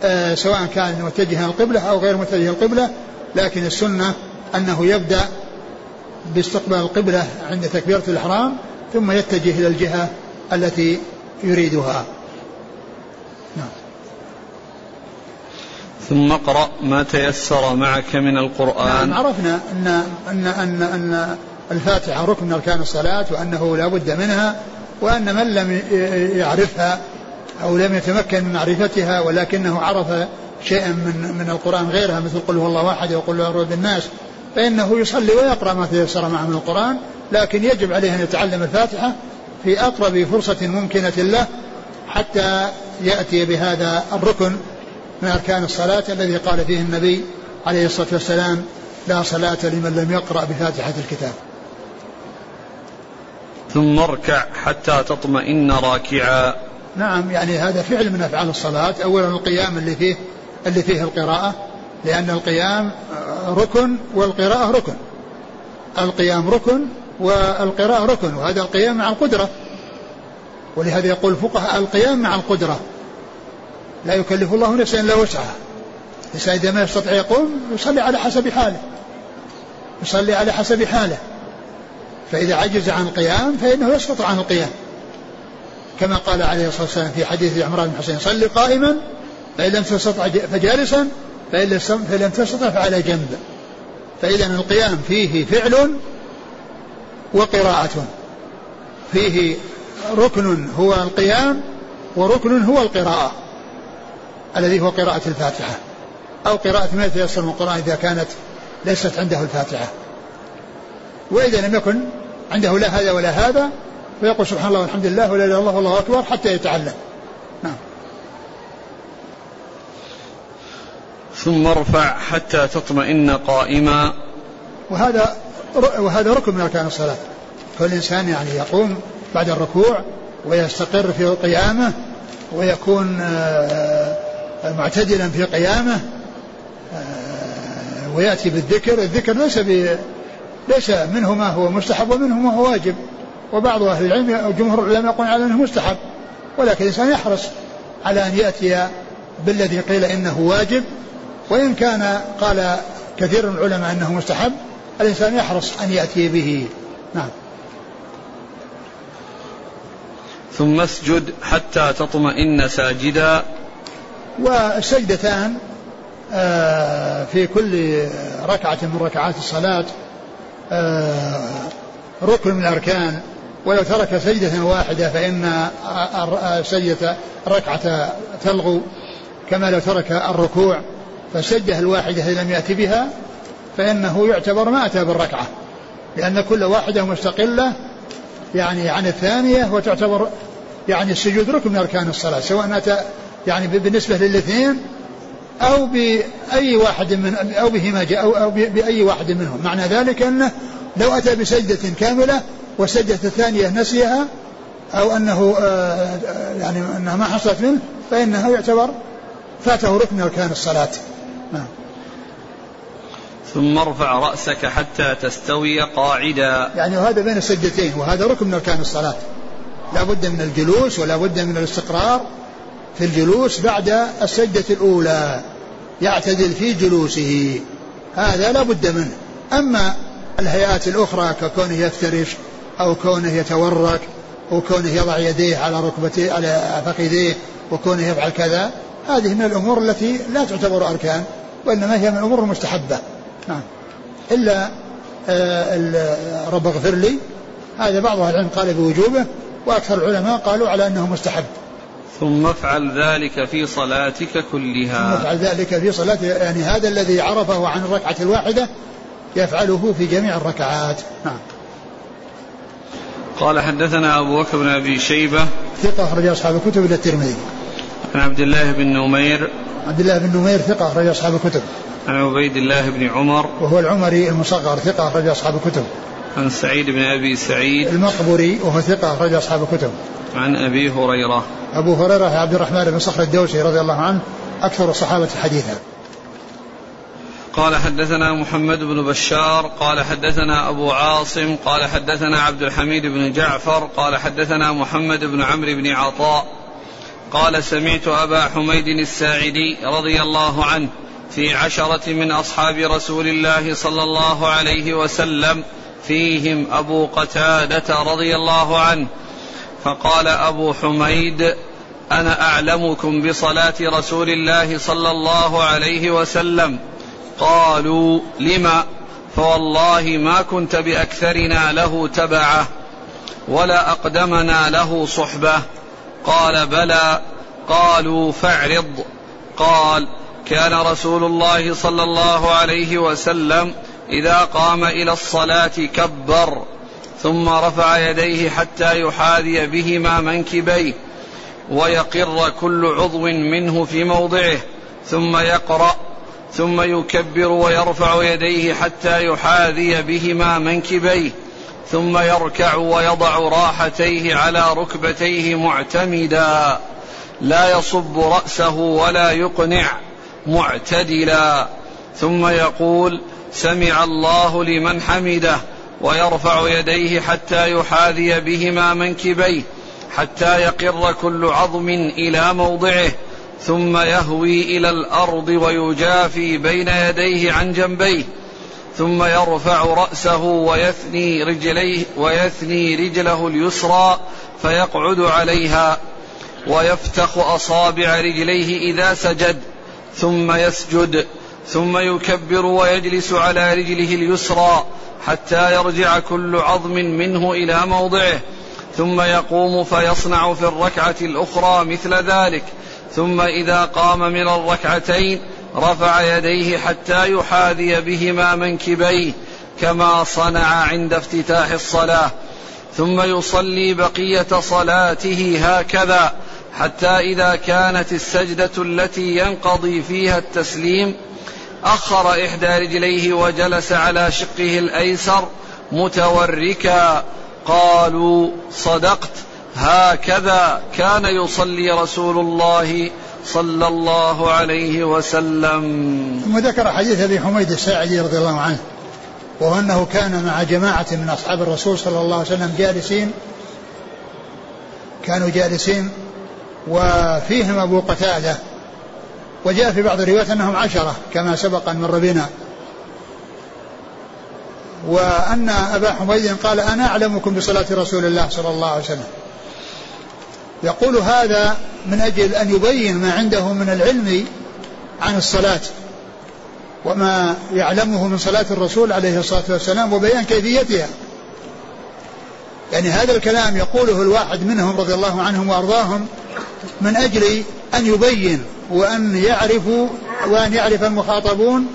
آه سواء كان متجها القبلة أو غير متجه القبلة. لكن السنة أنه يبدأ باستقبال القبلة عند تكبيرة الإحرام ثم يتجه إلى الجهة التي يريدها. نعم. ثم اقرأ ما تيسر معك من القرآن. نعم عرفنا أن أن أن أن الفاتحة ركن من أركان الصلاة وأنه لا بد منها وأن من لم يعرفها أو لم يتمكن من معرفتها ولكنه عرف شيئا من من القرآن غيرها مثل قل هو الله أحد وقل له بالناس فإنه يصلي ويقرأ ما تيسر معه من القرآن لكن يجب عليه أن يتعلم الفاتحة في أقرب فرصة ممكنة له حتى يأتي بهذا الركن من أركان الصلاة الذي قال فيه النبي عليه الصلاة والسلام لا صلاة لمن لم يقرأ بفاتحة الكتاب. ثم اركع حتى تطمئن راكعا. نعم يعني هذا فعل من أفعال الصلاة. أولا القيام اللي فيه اللي فيه القراءة. لأن القيام ركن والقراءة ركن. القيام ركن والقراءة ركن وهذا القيام مع القدرة. ولهذا يقول الفقهاء القيام مع القدرة. لا يكلف الله نفسا إلا وسعها. الإنسان إذا ما يستطيع يقوم يصلي على حسب حاله. يصلي على حسب حاله. فإذا عجز عن القيام فإنه يسقط عن القيام. كما قال عليه الصلاة والسلام في حديث عمران بن حسين صلي قائما فإن لم تستطع فجالسا فإن لم تستطع فعلى جنب. فإذا القيام فيه فعل وقراءة. فيه ركن هو القيام وركن هو القراءة الذي هو قراءة الفاتحة. أو قراءة ما يتيسر من القرآن إذا كانت ليست عنده الفاتحة. وإذا لم يكن عنده لا هذا ولا هذا فيقول سبحان الله والحمد لله ولا اله الا الله والله أكبر حتى يتعلم. ثم ارفع حتى تطمئن قائما. وهذا وهذا ركن من أركان الصلاة. كل انسان يعني يقوم بعد الركوع ويستقر في قيامه ويكون آه، معتدلا في قيامه آه، ويأتي بالذكر. الذكر ليس ليس منه ما هو مستحب ومنه ما هو واجب. وبعض أهل العلم أو جمهور العلماء يقول على أنه مستحب. ولكن الإنسان يحرص على أن يأتي بالذي قيل إنه واجب وإن كان قال كثير من العلماء أنه مستحب الإنسان يحرص أن يأتي به. نعم. ثم اسجد حتى تطمئن ساجدا. والسجدتان آه، في كل ركعة من ركعات الصلاة آه، ركن من الأركان. ولو ترك سجدة واحدة فإن سجدة ركعة تلغو كما لو ترك الركوع. فالسجدة الواحدة إذا لم يأتي بها فإنه يعتبر ما أتى بالركعة. لأن كل واحدة مستقلة يعني عن الثانية وتعتبر يعني السجود ركن من أركان الصلاة سواء أتى يعني بالنسبة للاثنين أو بأي واحد من أو بهما أو, أو بأي واحد منهم. معنى ذلك أنه لو أتى بسجدة كاملة والسجدة الثانية نسيها أو أنه آه، يعني أنها ما حصلت منه فإنه يعتبر فاته ركن أركان الصلاة. نعم. ثم ارفع رأسك حتى تستوي قاعدا. يعني وهذا بين السجدتين وهذا ركن من أركان الصلاة. لا بد من الجلوس ولا بد من الاستقرار في الجلوس بعد السجدة الأولى. يعتدل في جلوسه. هذا لا بد منه. أما الهيئات الأخرى ككونه يفترش أو كونه يتورك أو كونه يضع يديه على ركبتيه على فخذيه وكونه يفعل كذا هذه من الأمور التي لا تعتبر أركان. وإنما هي من الأمور المستحبة. نعم. إلا آه، رب اغفر لي. هذا بعض أهل العلم قال بوجوبه وأكثر العلماء قالوا على أنه مستحب. ثم افعل ذلك في صلاتك كلها. ثم افعل ذلك في صلاتك يعني هذا الذي عرفه عن الركعة الواحدة يفعله في جميع الركعات. نعم. قال حدثنا أبو بكر بن أبي شيبة. ثقة أخرج أصحاب الكتب إلى الترمذي. عن عبد الله بن نمير. عبد الله بن نمير ثقة أخرج أصحاب الكتب. عن عبيد الله بن عمر. وهو العمري المصغر ثقة أخرج أصحاب الكتب. عن سعيد بن أبي سعيد. المقبري وهو ثقة أخرج أصحاب الكتب. عن أبي هريرة. أبو هريرة عبد الرحمن بن صخر الدوسي رضي الله عنه أكثر الصحابة حديثا. قال حدثنا محمد بن بشار قال حدثنا أبو عاصم قال حدثنا عبد الحميد بن جعفر قال حدثنا محمد بن عمرو بن عطاء قال سمعت أبا حميد الساعدي رضي الله عنه في عشرة من أصحاب رسول الله صلى الله عليه وسلم فيهم أبو قتادة رضي الله عنه. فقال أبو حميد أنا أعلمكم بصلاة رسول الله صلى الله عليه وسلم. قالوا لما فوالله ما كنت بأكثرنا له تبعه ولا أقدمنا له صحبه. قال بلى. قالوا فاعرض. قال كان رسول الله صلى الله عليه وسلم إذا قام إلى الصلاة كبر ثم رفع يديه حتى يحاذي بهما منكبيه ويقر كل عضو منه في موضعه ثم يقرأ ثم يكبر ويرفع يديه حتى يحاذي بهما منكبيه. ثم يركع ويضع راحتيه على ركبتيه معتمدا. لا يصب رأسه ولا يقنع معتدلا. ثم يقول سمع الله لمن حمده. ويرفع يديه حتى يحاذي بهما منكبيه حتى يقر كل عظم إلى موضعه. ثم يهوي إلى الأرض ويجافي بين يديه عن جنبيه. ثم يرفع رأسه ويثني رجليه ويثني رجله اليسرى فيقعد عليها ويفتخ أصابع رجليه إذا سجد ثم يسجد ثم يكبر ويجلس على رجله اليسرى حتى يرجع كل عظم منه إلى موضعه ثم يقوم فيصنع في الركعة الأخرى مثل ذلك ثم إذا قام من الركعتين رفع يديه حتى يحاذي بهما منكبيه كما صنع عند افتتاح الصلاة. ثم يصلي بقية صلاته هكذا حتى إذا كانت السجدة التي ينقضي فيها التسليم أخر إحدى رجليه وجلس على شقه الأيسر متوركا. قالوا صدقت. هكذا كان يصلي رسول الله صلى الله عليه وسلم. ثم ذكر حديث أبي حميد الساعدي رضي الله عنه وهو أنه كان مع جماعة من أصحاب الرسول صلى الله عليه وسلم جالسين كانوا جالسين وفيهم أبو قتادة. وجاء في بعض الروايات أنهم عشرة كما سبق أن مر بنا. وأن أبا حميد قال أنا أعلمكم بصلاة رسول الله صلى الله عليه وسلم. يقول هذا من أجل أن يبين ما عنده من العلم عن الصلاة وما يعلمه من صلاة الرسول عليه الصلاة والسلام وبيان كيفيتها. يعني هذا الكلام يقوله الواحد منهم رضي الله عنهم وأرضاهم من أجل أن يبين وأن يعرفوا وأن يعرف المخاطبون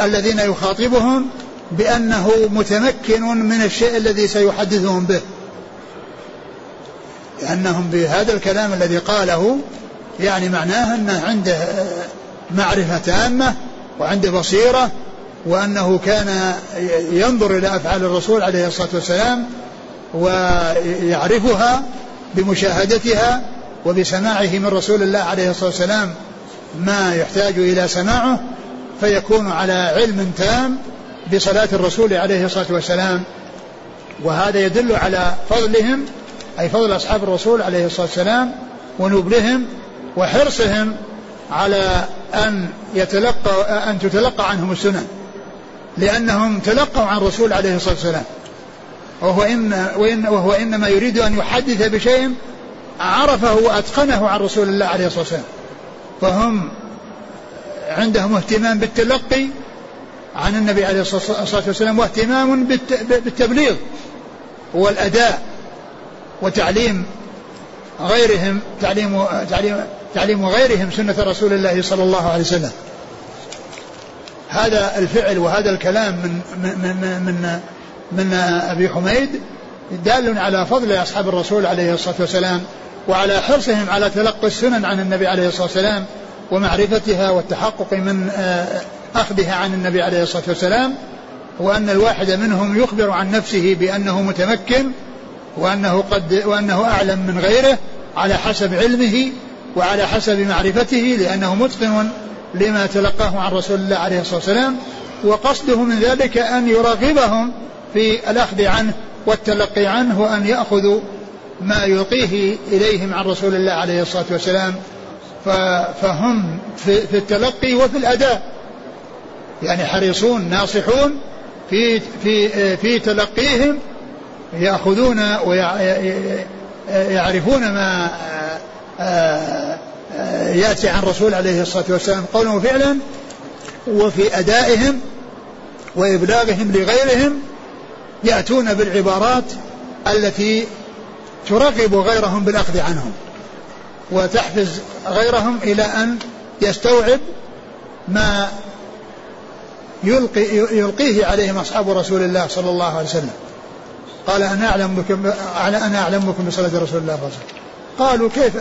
الذين يخاطبهم بأنه متمكن من الشيء الذي سيحدثهم به. لأنهم بهذا الكلام الذي قاله يعني معناه أنه عنده معرفة تامة وعنده بصيرة وأنه كان ينظر إلى أفعال الرسول عليه الصلاة والسلام ويعرفها بمشاهدتها وبسماعه من رسول الله عليه الصلاة والسلام ما يحتاج إلى سماعه فيكون على علم تام بصلاة الرسول عليه الصلاة والسلام. وهذا يدل على فضلهم أي فضل أصحاب الرسول عليه الصلاة والسلام ونبلهم وحرصهم على أن يتلقى أن تتلقى عنهم السنن لأنهم تلقوا عن الرسول عليه الصلاة والسلام. وهو, إن وإن وهو إنما يريد أن يحدث بشيء عرفه وأتقنه عن رسول الله عليه الصلاة والسلام. فهم عندهم اهتمام بالتلقي عن النبي عليه الصلاة والسلام واهتمام بالتبليغ والأداء. وتعليم غيرهم تعليم تعليم تعليم غيرهم سنة رسول الله صلى الله عليه وسلم. هذا الفعل وهذا الكلام من من من من, من أبي حميد دال على فضل أصحاب الرسول عليه الصلاة والسلام وعلى حرصهم على تلقي السنن عن النبي عليه الصلاة والسلام ومعرفتها والتحقق من آه، أخذها عن النبي عليه الصلاة والسلام وأن الواحد منهم يخبر عن نفسه بأنه متمكن وأنه قد وأنه أعلم من غيره على حسب علمه وعلى حسب معرفته لأنه متقن لما تلقاه عن رسول الله عليه الصلاة والسلام وقصده من ذلك أن يرغبهم في الأخذ عنه والتلقي عنه وأن يأخذوا ما يلقيه إليهم عن رسول الله عليه الصلاة والسلام. فهم في التلقي وفي الأداء. يعني حريصون ناصحون في في في تلقيهم يأخذون ويعرفون ما يأتي عن الرسول عليه الصلاة والسلام قولا وفعلا وفي أدائهم وإبلاغهم لغيرهم يأتون بالعبارات التي ترغب غيرهم بالأخذ عنهم وتحفز غيرهم إلى أن يستوعب ما يلقي يلقيه عليهم أصحاب رسول الله صلى الله عليه وسلم. قال أنا أعلم بكم أنا أعلم بكم بصلاة رسول الله صلى الله عليه وسلم. قالوا كيف؟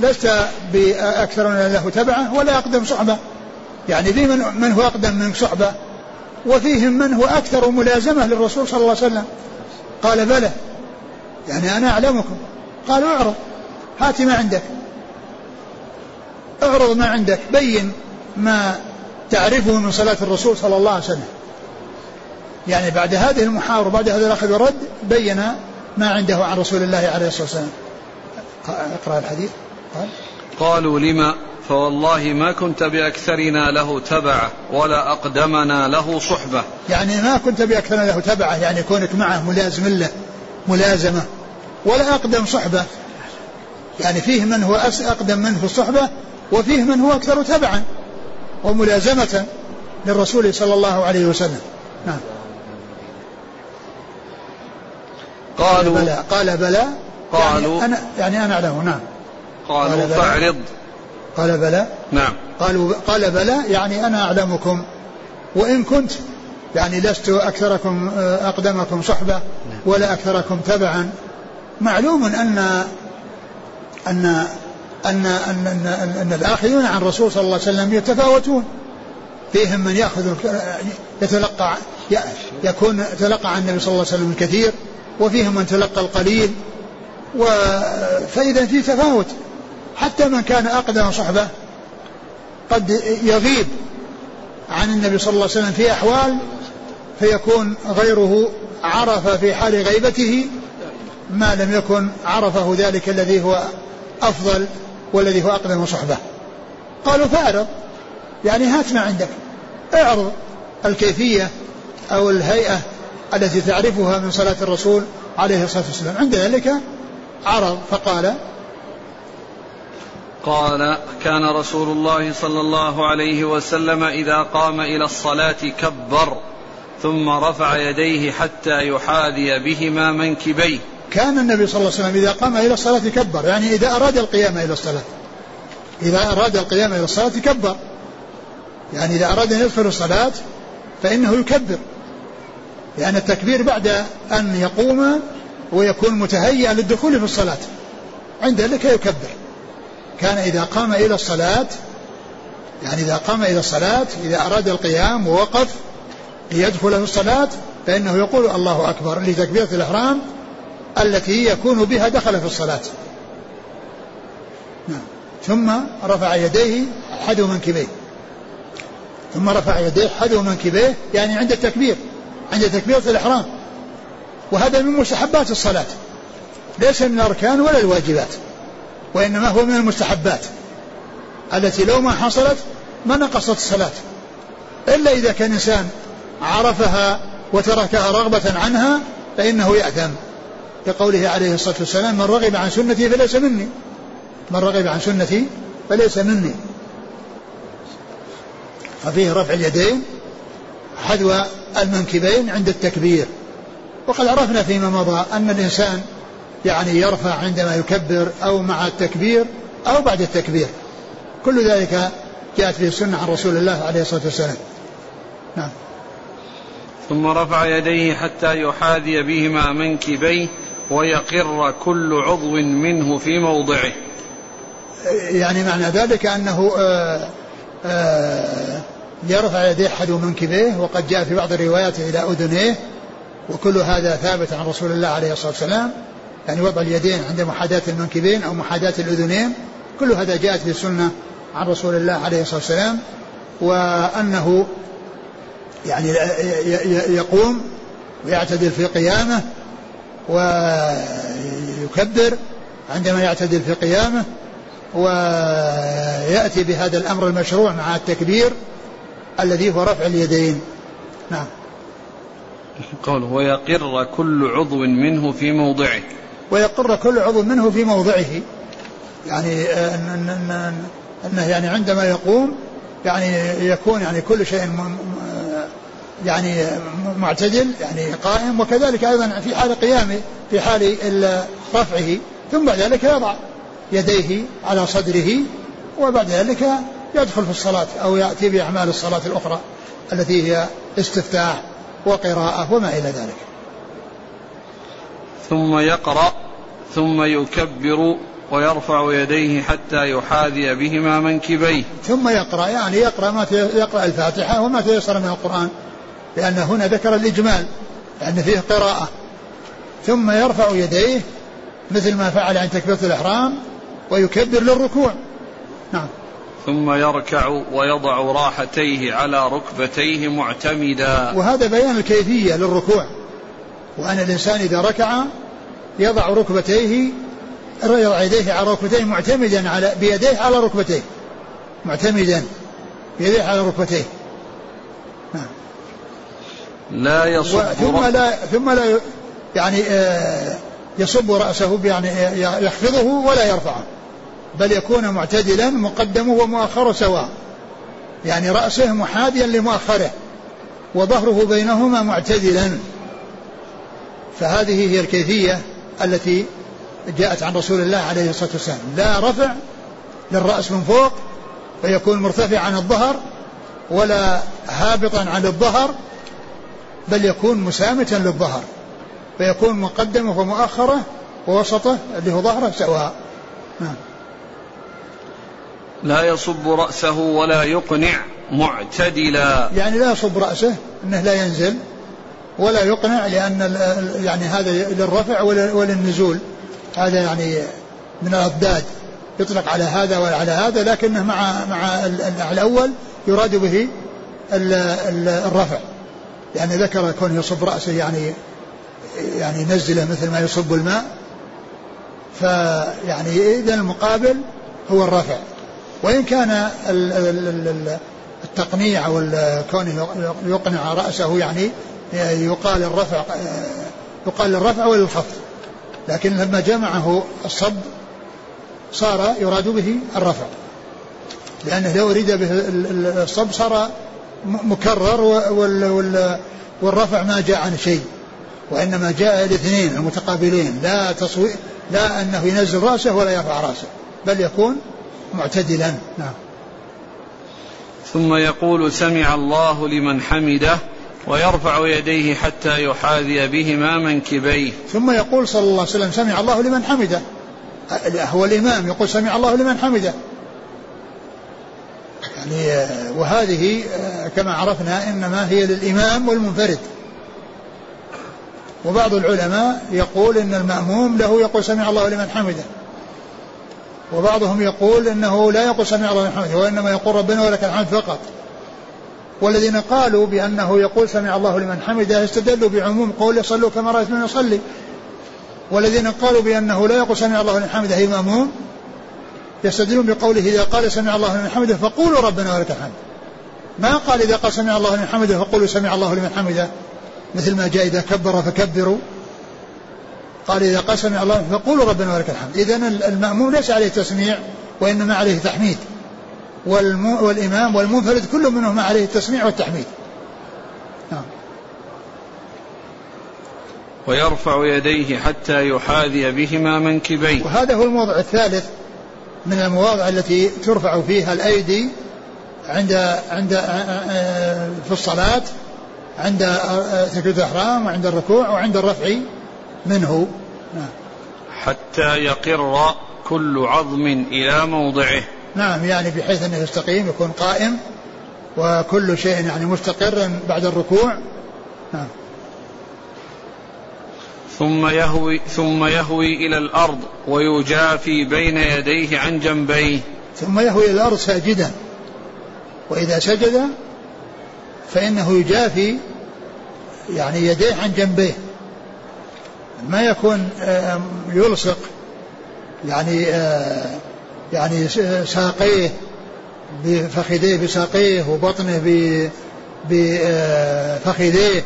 لست بأكثر من له تبعه ولا أقدم صحبة. يعني في من, من هو أقدم منك صحبة؟ وفيهم من هو أكثر ملازمة للرسول صلى الله عليه وسلم. قال بلى. يعني أنا أعلمكم. قالوا اعرض. هات ما عندك. اعرض ما عندك. بين ما تعرفه من صلاة الرسول صلى الله عليه وسلم. يعني بعد هذه المحاورة بعد هذا الأخذ والرد بين ما عنده عن رسول الله عليه الصلاة والسلام. اقرأ الحديث. قال قالوا لما فوالله ما كنت بأكثرنا له تبعة ولا أقدمنا له صحبة. يعني ما كنت بأكثرنا له تبعة يعني كونك معه ملازم له ملازمة ولا أقدم صحبة. يعني فيه من هو أقدم منه في الصحبة وفيه من هو أكثر تبعا وملازمة للرسول صلى الله عليه وسلم. نعم. قالوا قال بلى. قال بلى. قالوا يعني أنا يعني أنا أعلمه. نعم. قالوا فاعرض. قال بلى. نعم. قالوا قال بلى. يعني أنا أعلمكم. وإن كنت يعني لست أكثركم أقدمكم صحبة ولا أكثركم تبعا. معلوم أن أن أن أن, أن, أن الآخذون عن الرسول صلى الله عليه وسلم يتفاوتون. فيهم من يأخذ يتلقى يكون تلقى عن النبي صلى الله عليه وسلم الكثير. وفيهم من تلقى القليل و فإذا في تفاوت حتى من كان أقدم صحبة قد يغيب عن النبي صلى الله عليه وسلم في أحوال فيكون غيره عرف في حال غيبته ما لم يكن عرفه ذلك الذي هو أفضل والذي هو أقدم صحبة. قالوا فأعرض. يعني هات ما عندك. اعرض الكيفية أو الهيئة التي تعرفها من صلاة الرسول عليه الصلاة والسلام. عند ذلك عرض فقال قال كان رسول الله صلى الله عليه وسلم إذا قام إلى الصلاة كبر ثم رفع يديه حتى يحاذي بهما منكبيه. كان النبي صلى الله عليه وسلم إذا قام إلى الصلاة كبر يعني إذا أراد القيام إلى الصلاة. إذا أراد القيام إلى الصلاة كبر. يعني إذا أراد أن يدخل الصلاة فإنه يكبر. لأن التكبير بعد أن يقوم ويكون متهيئا للدخول في الصلاة. عند ذلك يكبر. كان إذا قام إلى الصلاة يعني إذا قام إلى الصلاة إذا أراد القيام ووقف ليدخل في الصلاة فإنه يقول الله أكبر لتكبيرة الإحرام التي يكون بها دخل في الصلاة. نعم. ثم رفع يديه حذو منكبيه ثم رفع يديه حذو منكبيه يعني عند التكبير. عند تكبيرة الإحرام. وهذا من مستحبات الصلاة. ليس من الأركان ولا الواجبات. وإنما هو من المستحبات. التي لو ما حصلت ما نقصت الصلاة. إلا إذا كان إنسان عرفها وتركها رغبة عنها فإنه يأثم. كقوله عليه الصلاة والسلام من رغب عن سنتي فليس مني. من رغب عن سنتي فليس مني. ففيه رفع اليدين حذو المنكبين عند التكبير. وقد عرفنا فيما مضى أن الإنسان يعني يرفع عندما يكبر أو مع التكبير أو بعد التكبير. كل ذلك جاءت به السنة عن رسول الله عليه الصلاة والسلام. نعم. ثم رفع يديه حتى يحاذي بهما منكبيه ويقر كل عضو منه في موضعه. يعني معنى ذلك أنه آآ آآ يرفع يديه حذو منكبيه وقد جاء في بعض الروايات إلى أذنيه وكل هذا ثابت عن رسول الله عليه الصلاة والسلام. يعني وضع اليدين عند محاذاة المنكبين أو محاذاة الأذنين. كل هذا جاءت في السنة عن رسول الله عليه الصلاة والسلام. وأنه يعني يقوم ويعتدل في قيامه ويكبر عندما يعتدل في قيامه ويأتي بهذا الأمر المشروع مع التكبير. الذي هو رفع اليدين. نعم. قوله ويقر كل عضو منه في موضعه. ويقر كل عضو منه في موضعه. يعني أن أنه يعني عندما يقوم يعني يكون يعني كل شيء يعني معتدل يعني قائم وكذلك أيضا في حال قيامه في حال رفعه ثم بعد ذلك يضع يديه على صدره وبعد ذلك يدخل في الصلاة أو يأتي بأعمال الصلاة الأخرى التي هي استفتاح وقراءة وما إلى ذلك. ثم يقرأ ثم يكبر ويرفع يديه حتى يحاذي بهما منكبيه. ثم يقرأ يعني يقرأ ما يقرأ الفاتحة وما تيسر من القرآن لأن هنا ذكر الإجمال لأن فيه قراءة. ثم يرفع يديه مثل ما فعل عند تكبيرة الإحرام ويكبر للركوع. نعم. ثم يركع ويضع راحتيه على ركبتيه معتمدا. وهذا بيان الكيفية للركوع. وأن الإنسان إذا ركع يضع ركبتيه يضع يديه على ركبتيه معتمدا على بيديه على ركبتيه. معتمدا بيديه على ركبتيه. نعم. لا يصب ثم لا ثم لا يعني آه، يصب رأسه يعني يخفضه ولا يرفعه. بل يكون معتدلا مقدمه ومؤخره سواء. يعني رأسه محاذيا لمؤخره وظهره بينهما معتدلا. فهذه هي الكيفية التي جاءت عن رسول الله عليه الصلاة والسلام. لا رفع للرأس من فوق فيكون مرتفع عن الظهر ولا هابطا عن الظهر بل يكون مسامتا للظهر. فيكون مقدمه ومؤخره ووسطه اللي هو ظهره سواء. نعم. لا يصب رأسه ولا يقنع معتدلا. يعني لا يصب رأسه إنه لا ينزل ولا يقنع لأن يعني هذا للرفع وللنزول. هذا يعني من الأضداد. يطلق على هذا وعلى هذا لكنه مع مع الأول يراد به الرفع. يعني ذكر كون يصب رأسه يعني يعني ينزله مثل ما يصب الماء. فيعني إذا المقابل هو الرفع. وإن كان التقنيع أو كونه يقنع رأسه يعني يقال الرفع يقال للرفع وللخفض لكن لما جمعه الصب صار يراد به الرفع. لأنه لو أريد به الصب صار مكرر والرفع ما جاء عن شيء. وإنما جاء الاثنين المتقابلين لا تصوير لا أنه ينزل رأسه ولا يرفع رأسه بل يكون معتدلا. نعم. ثم يقول سمع الله لمن حمده ويرفع يديه حتى يحاذي بهما منكبيه. ثم يقول صلى الله عليه وسلم سمع الله لمن حمده. هو الإمام يقول سمع الله لمن حمده. يعني وهذه كما عرفنا إنما هي للإمام والمنفرد. وبعض العلماء يقول إن المأموم له يقول سمع الله لمن حمده. وبعضهم يقول إنه لا يقول سمع الله لمن حمده وإنما يقول ربنا ولك الحمد فقط. والذين قالوا بأنه يقول سمع الله لمن حمده استدلوا بعموم قوله صلوا كما رايتم يصلي. والذين قالوا بأنه لا يقول سمع الله لمن حمده أي مأموم يستدلون بقوله إذا قال سمع الله لمن حمده فقولوا ربنا ولك الحمد. ما قال إذا قال سمع الله لمن حمده فقولوا سمع الله لمن حمده. مثل ما جاء إذا كبر فكبروا. قال إذا قال سمع الله فقولوا ربنا ولك الحمد. إذا المأموم ليس عليه تسميع وإنما عليه تحميد. والإمام والمنفرد كل منهما عليه التسميع والتحميد. نعم. ويرفع يديه حتى يحاذي بهما منكبيه. وهذا هو الموضع الثالث من المواضع التي ترفع فيها الأيدي عند عند في الصلاة عند تكبيرة الإحرام وعند الركوع وعند الرفع منه. نعم. حتى يقر كل عظم إلى موضعه. نعم يعني بحيث أنه يستقيم يكون قائم وكل شيء يعني مستقر بعد الركوع. نعم. ثم يهوي ثم يهوي إلى الأرض ويجافي بين يديه عن جنبيه. ثم يهوي إلى الأرض ساجدا. وإذا سجد فإنه يجافي يعني يديه عن جنبيه. ما يكون يلصق يعني يعني ساقيه بفخذيه بساقيه وبطنه بفخذيه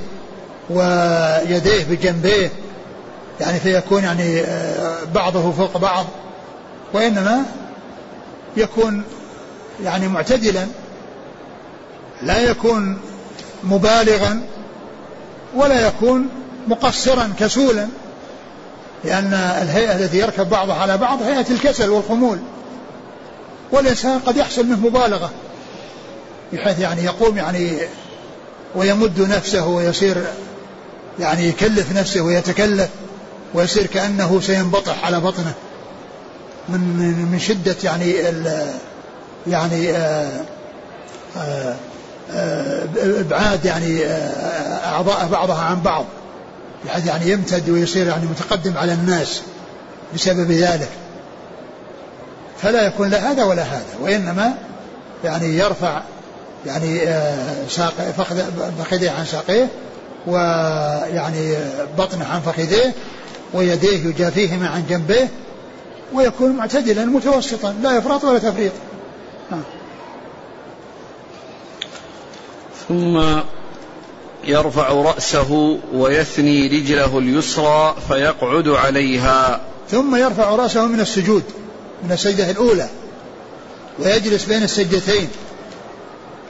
ويديه بجنبيه يعني فيكون يعني بعضه فوق بعض وإنما يكون يعني معتدلا لا يكون مبالغا ولا يكون مقصرا كسولا لأن الهيئة التي يركب بعضها على بعض هيئة الكسل والخمول. والإنسان قد يحصل منه مبالغة بحيث يعني يقوم يعني ويمد نفسه ويصير يعني يكلف نفسه ويتكلف ويصير كأنه سينبطح على بطنه. من من شدة يعني ال يعني آآ آآ إبعاد يعني أعضاء بعضها عن بعض. بحيث يعني يمتد ويصير يعني متقدم على الناس بسبب ذلك. فلا يكون لا هذا ولا هذا وإنما يعني يرفع يعني ساق فخذيه عن ساقيه ويعني بطنه عن فخذيه ويديه يجافيهما عن جنبيه ويكون معتدلا متوسطا لا يفرط ولا تفريط. ثم يرفع رأسه ويثني رجله اليسرى فيقعد عليها. ثم يرفع رأسه من السجود من السجدة الأولى ويجلس بين السجدتين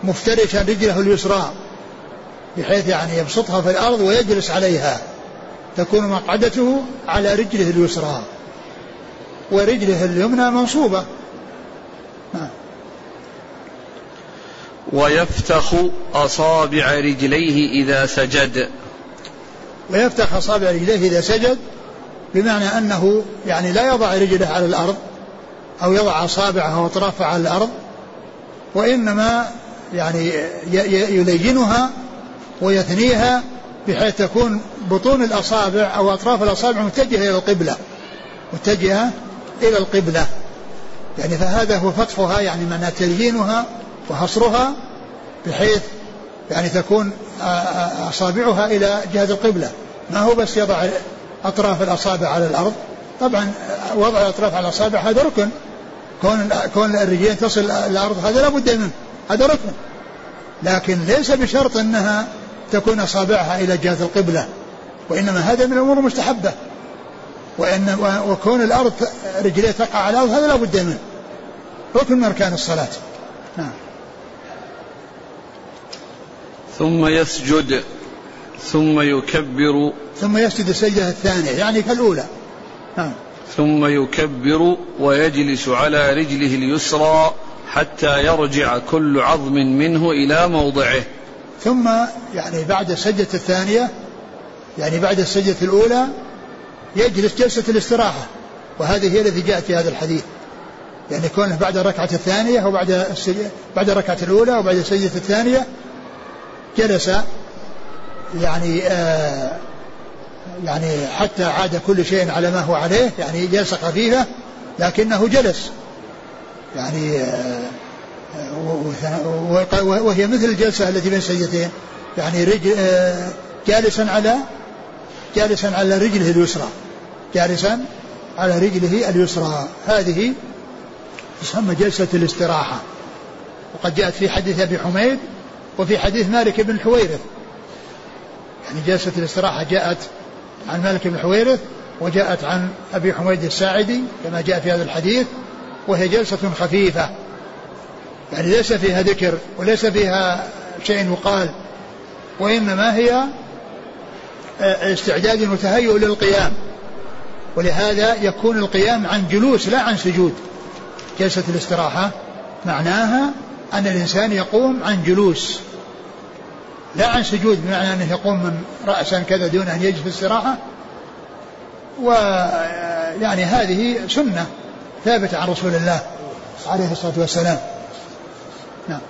مفترشا رجله اليسرى بحيث يعني يبسطها في الأرض ويجلس عليها. تكون مقعدته على رجله اليسرى ورجله اليمنى منصوبة. ويفتخ أصابع رجليه إذا سجد. ويفتح أصابع رجليه إذا سجد بمعنى أنه يعني لا يضع رجله على الأرض أو يضع أصابعه وأطرافه على الأرض وإنما يعني يلينها ويثنيها بحيث تكون بطون الأصابع أو أطراف الأصابع متجهة إلى القبلة متجهة إلى القبلة. يعني فهذا هو فتحها يعني معنى تليينها وحصرها بحيث يعني تكون أصابعها إلى جهة القبلة. ما هو بس يضع أطراف الأصابع على الأرض. طبعا وضع الأطراف على الأصابع هذا ركن. كون كون الرجلين تصل الأرض هذا لا بد منه. هذا ركن. لكن ليس بشرط أنها تكون أصابعها إلى جهة القبلة. وإنما هذا من الأمور المستحبة. وإن وكون الأرض رجليه تقع على الأرض هذا لا بد منه. ركن من أركان الصلاة. نعم. ثم يسجد ثم يكبر. ثم يسجد السجدة الثانية يعني كالأولى. نعم ثم يكبر ويجلس على رجله اليسرى حتى يرجع كل عظم منه إلى موضعه. ثم يعني بعد السجدة الثانية يعني بعد السجدة الأولى يجلس جلسة الاستراحة. وهذه هي التي جاءت في هذا الحديث. يعني كونه بعد الركعة الثانية وبعد السجدة بعد الركعة الأولى وبعد السجدة الثانية جلس يعني آه يعني حتى عاد كل شيء على ما هو عليه يعني جلسة خفيفة لكنه جلس. يعني آه وهي مثل الجلسة التي بين السجدتين يعني رجل آه جالسا على جالسا على رجله اليسرى. جالسا على رجله اليسرى. هذه تسمى جلسة الاستراحة. وقد جاءت في حديث أبي حميد وفي حديث مالك بن الحويرث يعني جلسة الاستراحة جاءت عن مالك بن الحويرث وجاءت عن أبي حميد الساعدي كما جاء في هذا الحديث وهي جلسة خفيفة. يعني ليس فيها ذكر وليس فيها شيء يقال وإنما هي آه، استعداد وتهيؤ للقيام. ولهذا يكون القيام عن جلوس لا عن سجود. جلسة الاستراحة معناها أن الإنسان يقوم عن جلوس لا عن سجود بمعنى أنه يقوم من رأسا كذا دون أن يجلس في الاستراحة ويعني هذه سنة ثابتة عن رسول الله عليه الصلاة والسلام. نعم.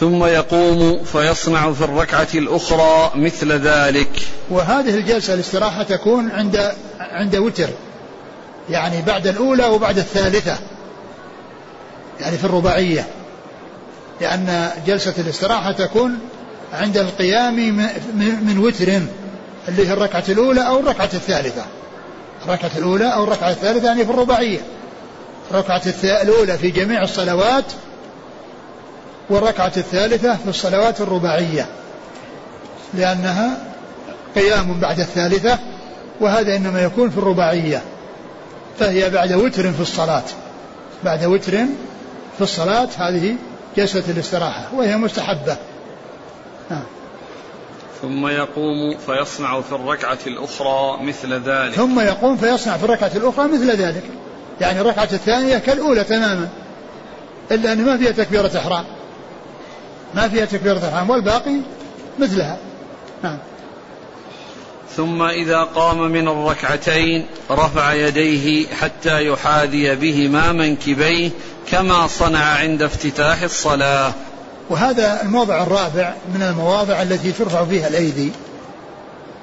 ثم يقوم فيصنع في الركعة الأخرى مثل ذلك. وهذه الجلسة الاستراحة تكون عند عند وتر يعني بعد الأولى وبعد الثالثة. يعني في الرباعية لأن جلسة الاستراحة تكون عند القيام من وتر اللي هي الركعة الأولى أو الركعة الثالثة. الركعة الأولى أو الركعة الثالثة يعني في الرباعية. الركعة الأولى في جميع الصلوات والركعة الثالثة في الصلوات الرباعية. لأنها قيام بعد الثالثة وهذا إنما يكون في الرباعية. فهي بعد وتر في الصلاة. بعد وتر في الصلاة هذه جلسة الاستراحة وهي مستحبة. نعم ثم يقوم فيصنع في الركعة الأخرى مثل ذلك. ثم يقوم فيصنع في الركعة الأخرى مثل ذلك. يعني الركعة الثانية كالأولى تماما إلا أن ما فيها تكبيرة إحرام. ما فيها تكبيرة إحرام والباقي مثلها. نعم ثم إذا قام من الركعتين رفع يديه حتى يحاذي بهما منكبيه كما صنع عند افتتاح الصلاة. وهذا الموضع الرابع من المواضع التي ترفع فيها الأيدي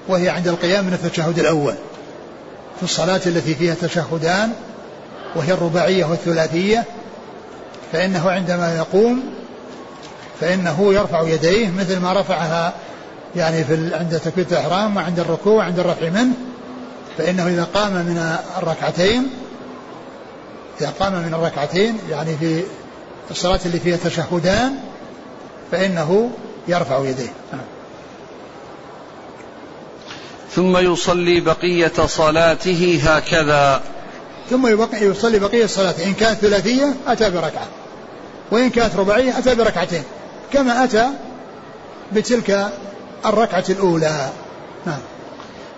وهي عند القيام من التشهد الأول. في الصلاة التي فيها تشهدان وهي الرباعية والثلاثية فإنه عندما يقوم فإنه يرفع يديه مثل ما رفعها يعني في عند تكبيرة الإحرام وعند الركوع وعند الرفع منه فإنه إذا قام من الركعتين إذا قام من الركعتين يعني في الصلاة اللي فيها تشهدان فإنه يرفع يديه. ثم يصلي بقية صلاته هكذا. ثم يصلي بقية صلاته إن كانت ثلاثية أتى بركعة. وإن كانت رباعية أتى بركعتين. كما أتى بتلك الركعة الأولى. نعم.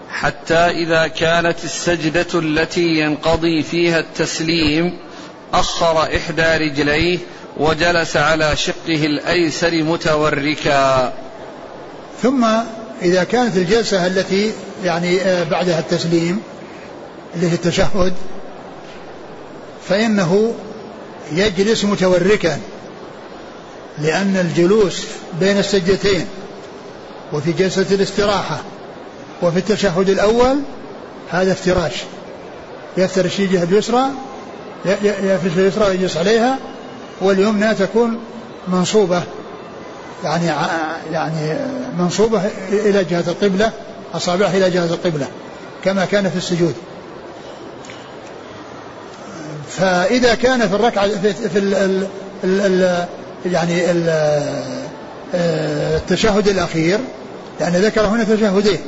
حتى إذا كانت السجدة التي ينقضي فيها التسليم أخر إحدى رجليه وجلس على شقه الأيسر متوركا. ثم إذا كانت الجلسة التي يعني آه، بعدها التسليم اللي هي التشهد فإنه يجلس متوركا لأن الجلوس بين السجدتين. وفي جلسة الاستراحة وفي التشهد الأول هذا افتراش. يفترش الجهة اليسرى يفرش اليسرى ويجلس عليها واليمنى تكون منصوبة يعني يعني منصوبة إلى جهة القبلة أصابعها إلى جهة القبلة كما كان في السجود. فإذا كان في الركعة في, في ال ال ال يعني ال التشهد الأخير يعني ذكر هنا تشهدين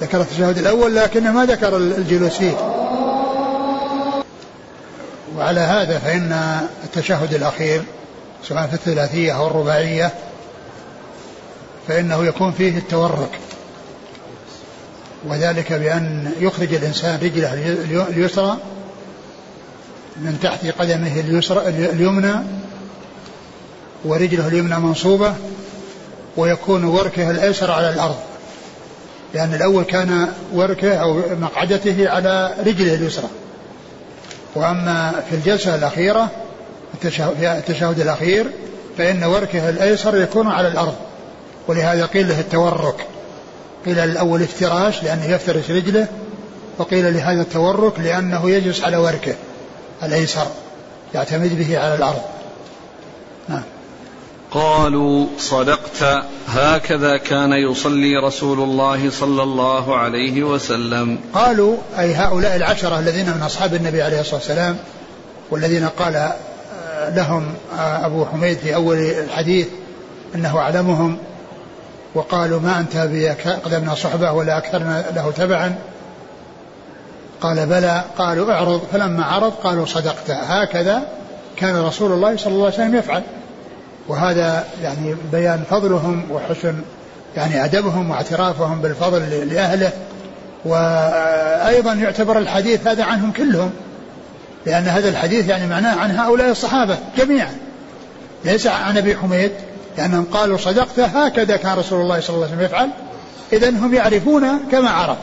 ذكر التشهد الأول لكن ما ذكر الجلوس فيه وعلى هذا فإن التشهد الأخير سواء في الثلاثية أو الرباعية فإنه يكون فيه التورك وذلك بأن يخرج الإنسان رجله اليسرى من تحت قدمه اليسرى اليمنى ورجله اليمنى منصوبة ويكون وركه الأيسر على الأرض. لأن الأول كان وركه أو مقعدته على رجله اليسرى. وأما في الجلسة الأخيرة في التشهد الأخير فإن وركه الأيسر يكون على الأرض. ولهذا قيل له التورك. قيل الأول افتراش لأنه يفترش رجله. وقيل لهذا التورك لأنه يجلس على وركه الأيسر يعتمد به على الأرض. قالوا صدقت هكذا كان يصلي رسول الله صلى الله عليه وسلم. قالوا أي هؤلاء العشرة الذين من أصحاب النبي عليه الصلاة والسلام والذين قال آه، لهم آه، أبو حميد في أول الحديث أنه أعلمهم وقالوا ما أنت بأقدمنا صحبة ولا أكثرنا له تبعا؟ قال بلى. قالوا اعرض. فلما عرض قالوا صدقت. هكذا كان رسول الله صلى الله عليه وسلم يفعل. وهذا يعني بيان فضلهم وحسن يعني أدبهم واعترافهم بالفضل لأهله. وأيضا يعتبر الحديث هذا عنهم كلهم لأن هذا الحديث يعني معناه عن هؤلاء الصحابة جميعا. ليس عن أبي حميد لأنهم قالوا صدقت هكذا كان رسول الله صلى الله عليه وسلم يفعل. إذا هم يعرفون كما عرف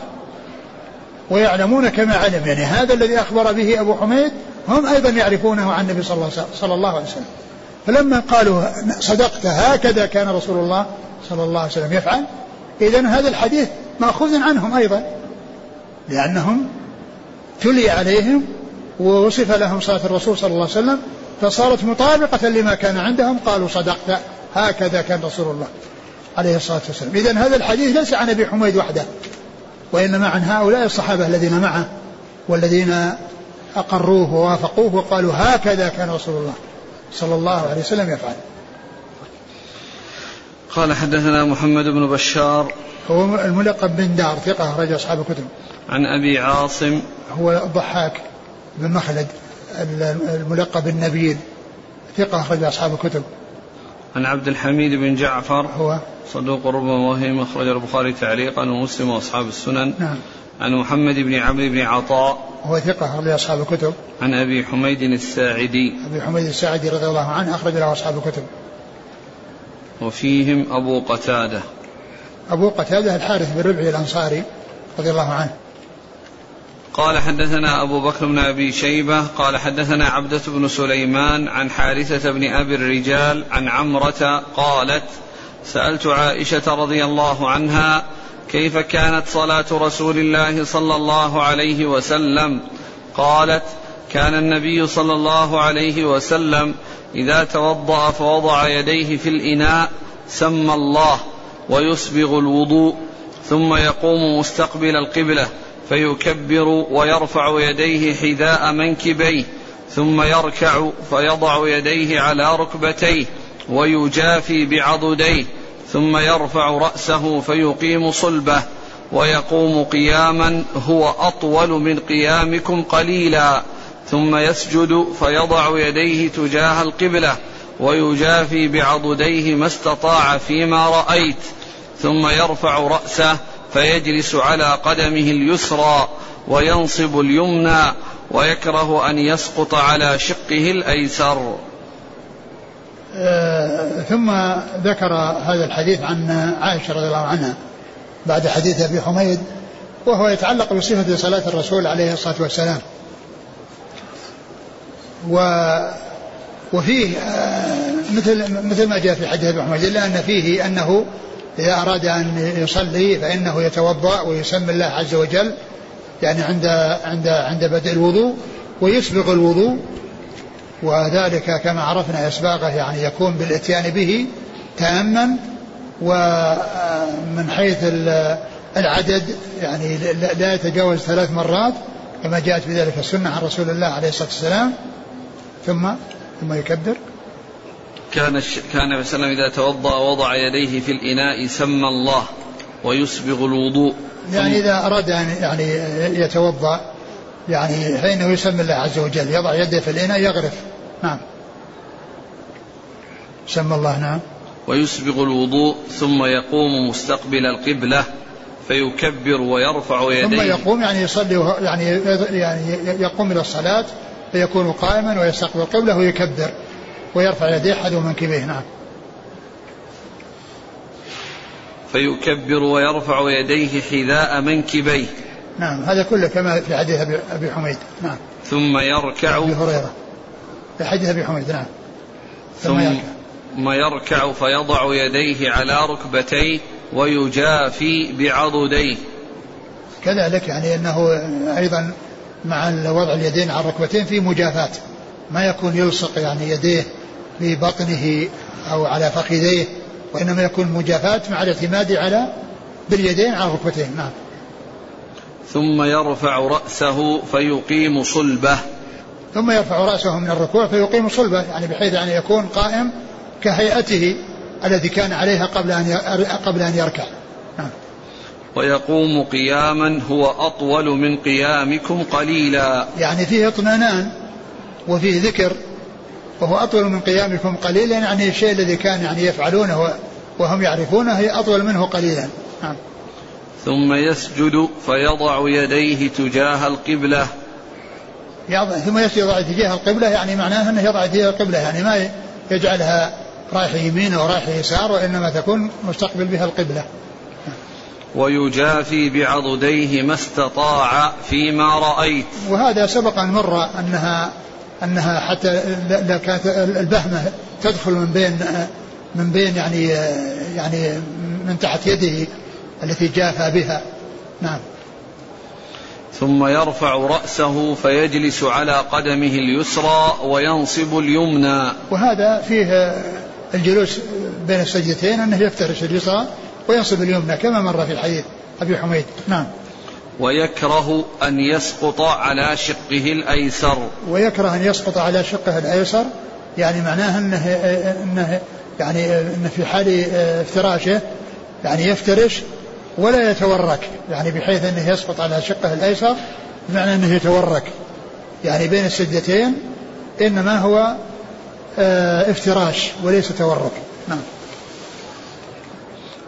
ويعلمون كما علم. يعني هذا الذي أخبر به أبو حميد هم أيضا يعرفونه عن النبي صلى الله عليه وسلم. فلما قالوا صدقت هكذا كان رسول الله صلى الله عليه وسلم يفعل. إذا هذا الحديث مأخوذ عنهم أيضا لأنهم تلي عليهم ووصف لهم صلاة الرسول صلى الله عليه وسلم فصارت مطابقة لما كان عندهم قالوا صدقت هكذا كان رسول الله عليه الصلاة والسلام. إذا هذا الحديث ليس عن أبي حميد وحده وإنما عن هؤلاء الصحابة الذين معه والذين أقروه ووافقوه وقالوا هكذا كان رسول الله. صلى الله عليه وسلم يفعل. قال حدثنا محمد بن بشار. هو الملقب بن دار ثقة أخرج أصحاب الكتب. عن أبي عاصم. هو الضحاك بن مخلد الملقب النبيل ثقة أخرج أصحاب الكتب. عن عبد الحميد بن جعفر. هو. صدوق ربما وهم أخرج البخاري تعليقا ومسلم وأصحاب السنن. نعم. عن محمد بن عمرو بن عطاء هو ثقة أخرج أصحاب الكتب. عن أبي حميد الساعدي. أبي حميد الساعدي رضي الله عنه أخرج له أصحاب الكتب. وفيهم أبو قتادة. أبو قتادة الحارث بن ربعي الأنصاري رضي الله عنه. قال حدثنا أبو بكر بن أبي شيبة قال حدثنا عبدة بن سليمان عن حارثة بن أبي الرجال عن عمرة قالت سألت عائشة رضي الله عنها كيف كانت صلاة رسول الله صلى الله عليه وسلم؟ قالت كان النبي صلى الله عليه وسلم إذا توضأ فوضع يديه في الإناء سمى الله ويسبغ الوضوء ثم يقوم مستقبل القبلة فيكبر ويرفع يديه حذاء منكبيه ثم يركع فيضع يديه على ركبتيه ويجافي بعضديه. ثم يرفع رأسه فيقيم صلبه ويقوم قياما هو أطول من قيامكم قليلا. ثم يسجد فيضع يديه تجاه القبلة ويجافي بعضديه ما استطاع فيما رأيت. ثم يرفع رأسه فيجلس على قدمه اليسرى وينصب اليمنى ويكره أن يسقط على شقه الأيسر. ثم ذكر هذا الحديث عن عائشة رضي الله عنها بعد حديث أبي حميد وهو يتعلق بصفة صلاة الرسول عليه الصلاة والسلام. و وفيه آه مثل مثل ما جاء في حديث أبي حميد إلا أن فيه أنه إذا أراد أن يصلي فإنه يتوضأ ويسمي الله عز وجل يعني عند عند عند بدء الوضوء ويسبغ الوضوء وذلك كما عرفنا إسباغه يعني يكون بالإتيان به تاما ومن حيث العدد يعني لا يتجاوز ثلاث مرات كما جاءت بذلك السنة عن رسول الله عليه الصلاة والسلام. ثم ثم يكبر. كان كان النبي صلى الله عليه وسلم إذا توضأ وضع يديه في الإناء سمى الله ويسبغ الوضوء. يعني إذا أراد أن يعني يتوضأ يعني فإنه يسمي الله عز وجل يضع يده في الإناء يغرف. نعم. سمى الله نعم. ويسبغ الوضوء ثم يقوم مستقبل القبلة فيكبر ويرفع يديه. ثم يقوم يعني يصلي يعني يعني يقوم إلى الصلاة فيكون قائما ويستقبل القبلة ويكبر ويرفع يديه حذو منكبيه نعم. فيكبر ويرفع يديه حذاء منكبيه. نعم هذا كله كما في حديث ابي حميد. نعم. ثم يركع أبي هريرة. في حديث أبي حميد نعم. ثم يركع. ثم يركع فيضع يديه على ركبتيه ويجافي بعضديه. كذلك يعني أنه أيضا مع وضع اليدين على الركبتين في مجافاة. ما يكون يلصق يعني يديه في بطنه أو على فخذيه وإنما يكون مجافاة مع الاعتماد على باليدين على الركبتين. نعم. ثم يرفع رأسه فيقيم صلبه. ثم يرفع رأسه من الركوع فيقيم صلبه يعني بحيث أن يكون قائم كهيئته الذي كان عليها قبل أن قبل أن يركع. نعم. ويقوم قياما هو أطول من قيامكم قليلا. يعني فيه اطمئنان وفيه ذكر وهو أطول من قيامكم قليلا يعني الشيء الذي كان يعني يفعلونه وهم يعرفونه هي أطول منه قليلا. نعم. ثم يسجد فيضع يديه تجاه القبلة. يضع ثم يسجد يضع تجاه القبلة يعني معناه أنه يضع تجاه القبلة يعني ما يجعلها رايح يمين أو رايح يسار وإنما تكون مستقبل بها القبلة. ويجافي بعضديه ما استطاع فيما رأيت. وهذا سبق أن مر أنها أنها حتى لا كانت البهمة تدخل من بين من بين يعني يعني من تحت يده. التي جافى بها. نعم. ثم يرفع رأسه فيجلس على قدمه اليسرى وينصب اليمنى. وهذا فيه الجلوس بين السجدتين أنه يفترش اليسرى وينصب اليمنى كما مر في الحديث أبي حميد. نعم. ويكره أن يسقط على شقه الأيسر. ويكره أن يسقط على شقه الأيسر يعني معناه أنه, إنه يعني أنه في حال افتراشه يعني يفترش ولا يتورك يعني بحيث أنه يسقط على شقة الأيسر بمعنى أنه يتورك. يعني بين السجدتين إنما هو آه، افتراش وليس تورك. نعم.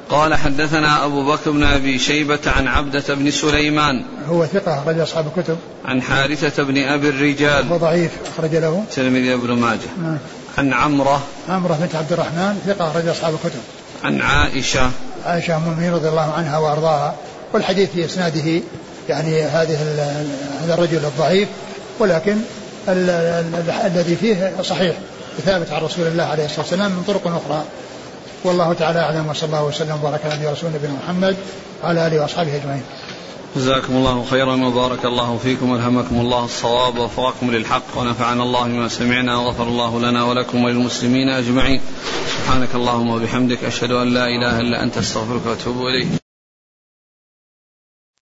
قال حدثنا أبو بكر بن أبي شيبة عن عبدة بن سليمان. هو ثقة أخرج أصحاب الكتب. عن حارثة بن أبي الرجال. هو ضعيف أخرج له. تلميذ ابن ماجه. نعم. عن عمرة. عمرة بنت عبد الرحمن ثقة أخرج أصحاب الكتب. عن عائشة. عائشة أم المؤمنين رضي الله عنها وأرضاها والحديث في إسناده يعني هذه هذا الرجل الضعيف ولكن الذي فيه صحيح ثابت عن رسول الله عليه الصلاة والسلام من طرق أخرى. والله تعالى أعلم وصلى الله وسلم وبارك على نبينا محمد وعلى آله وأصحابه أجمعين. جزاكم الله خيرا وبارك الله فيكم وألهمكم الله الصواب ووفقكم للحق ونفعنا الله بما سمعنا وغفر الله لنا ولكم وللمسلمين أجمعين. سبحانك اللهم وبحمدك أشهد أن لا إله إلا أنت أستغفرك وأتوب إليك.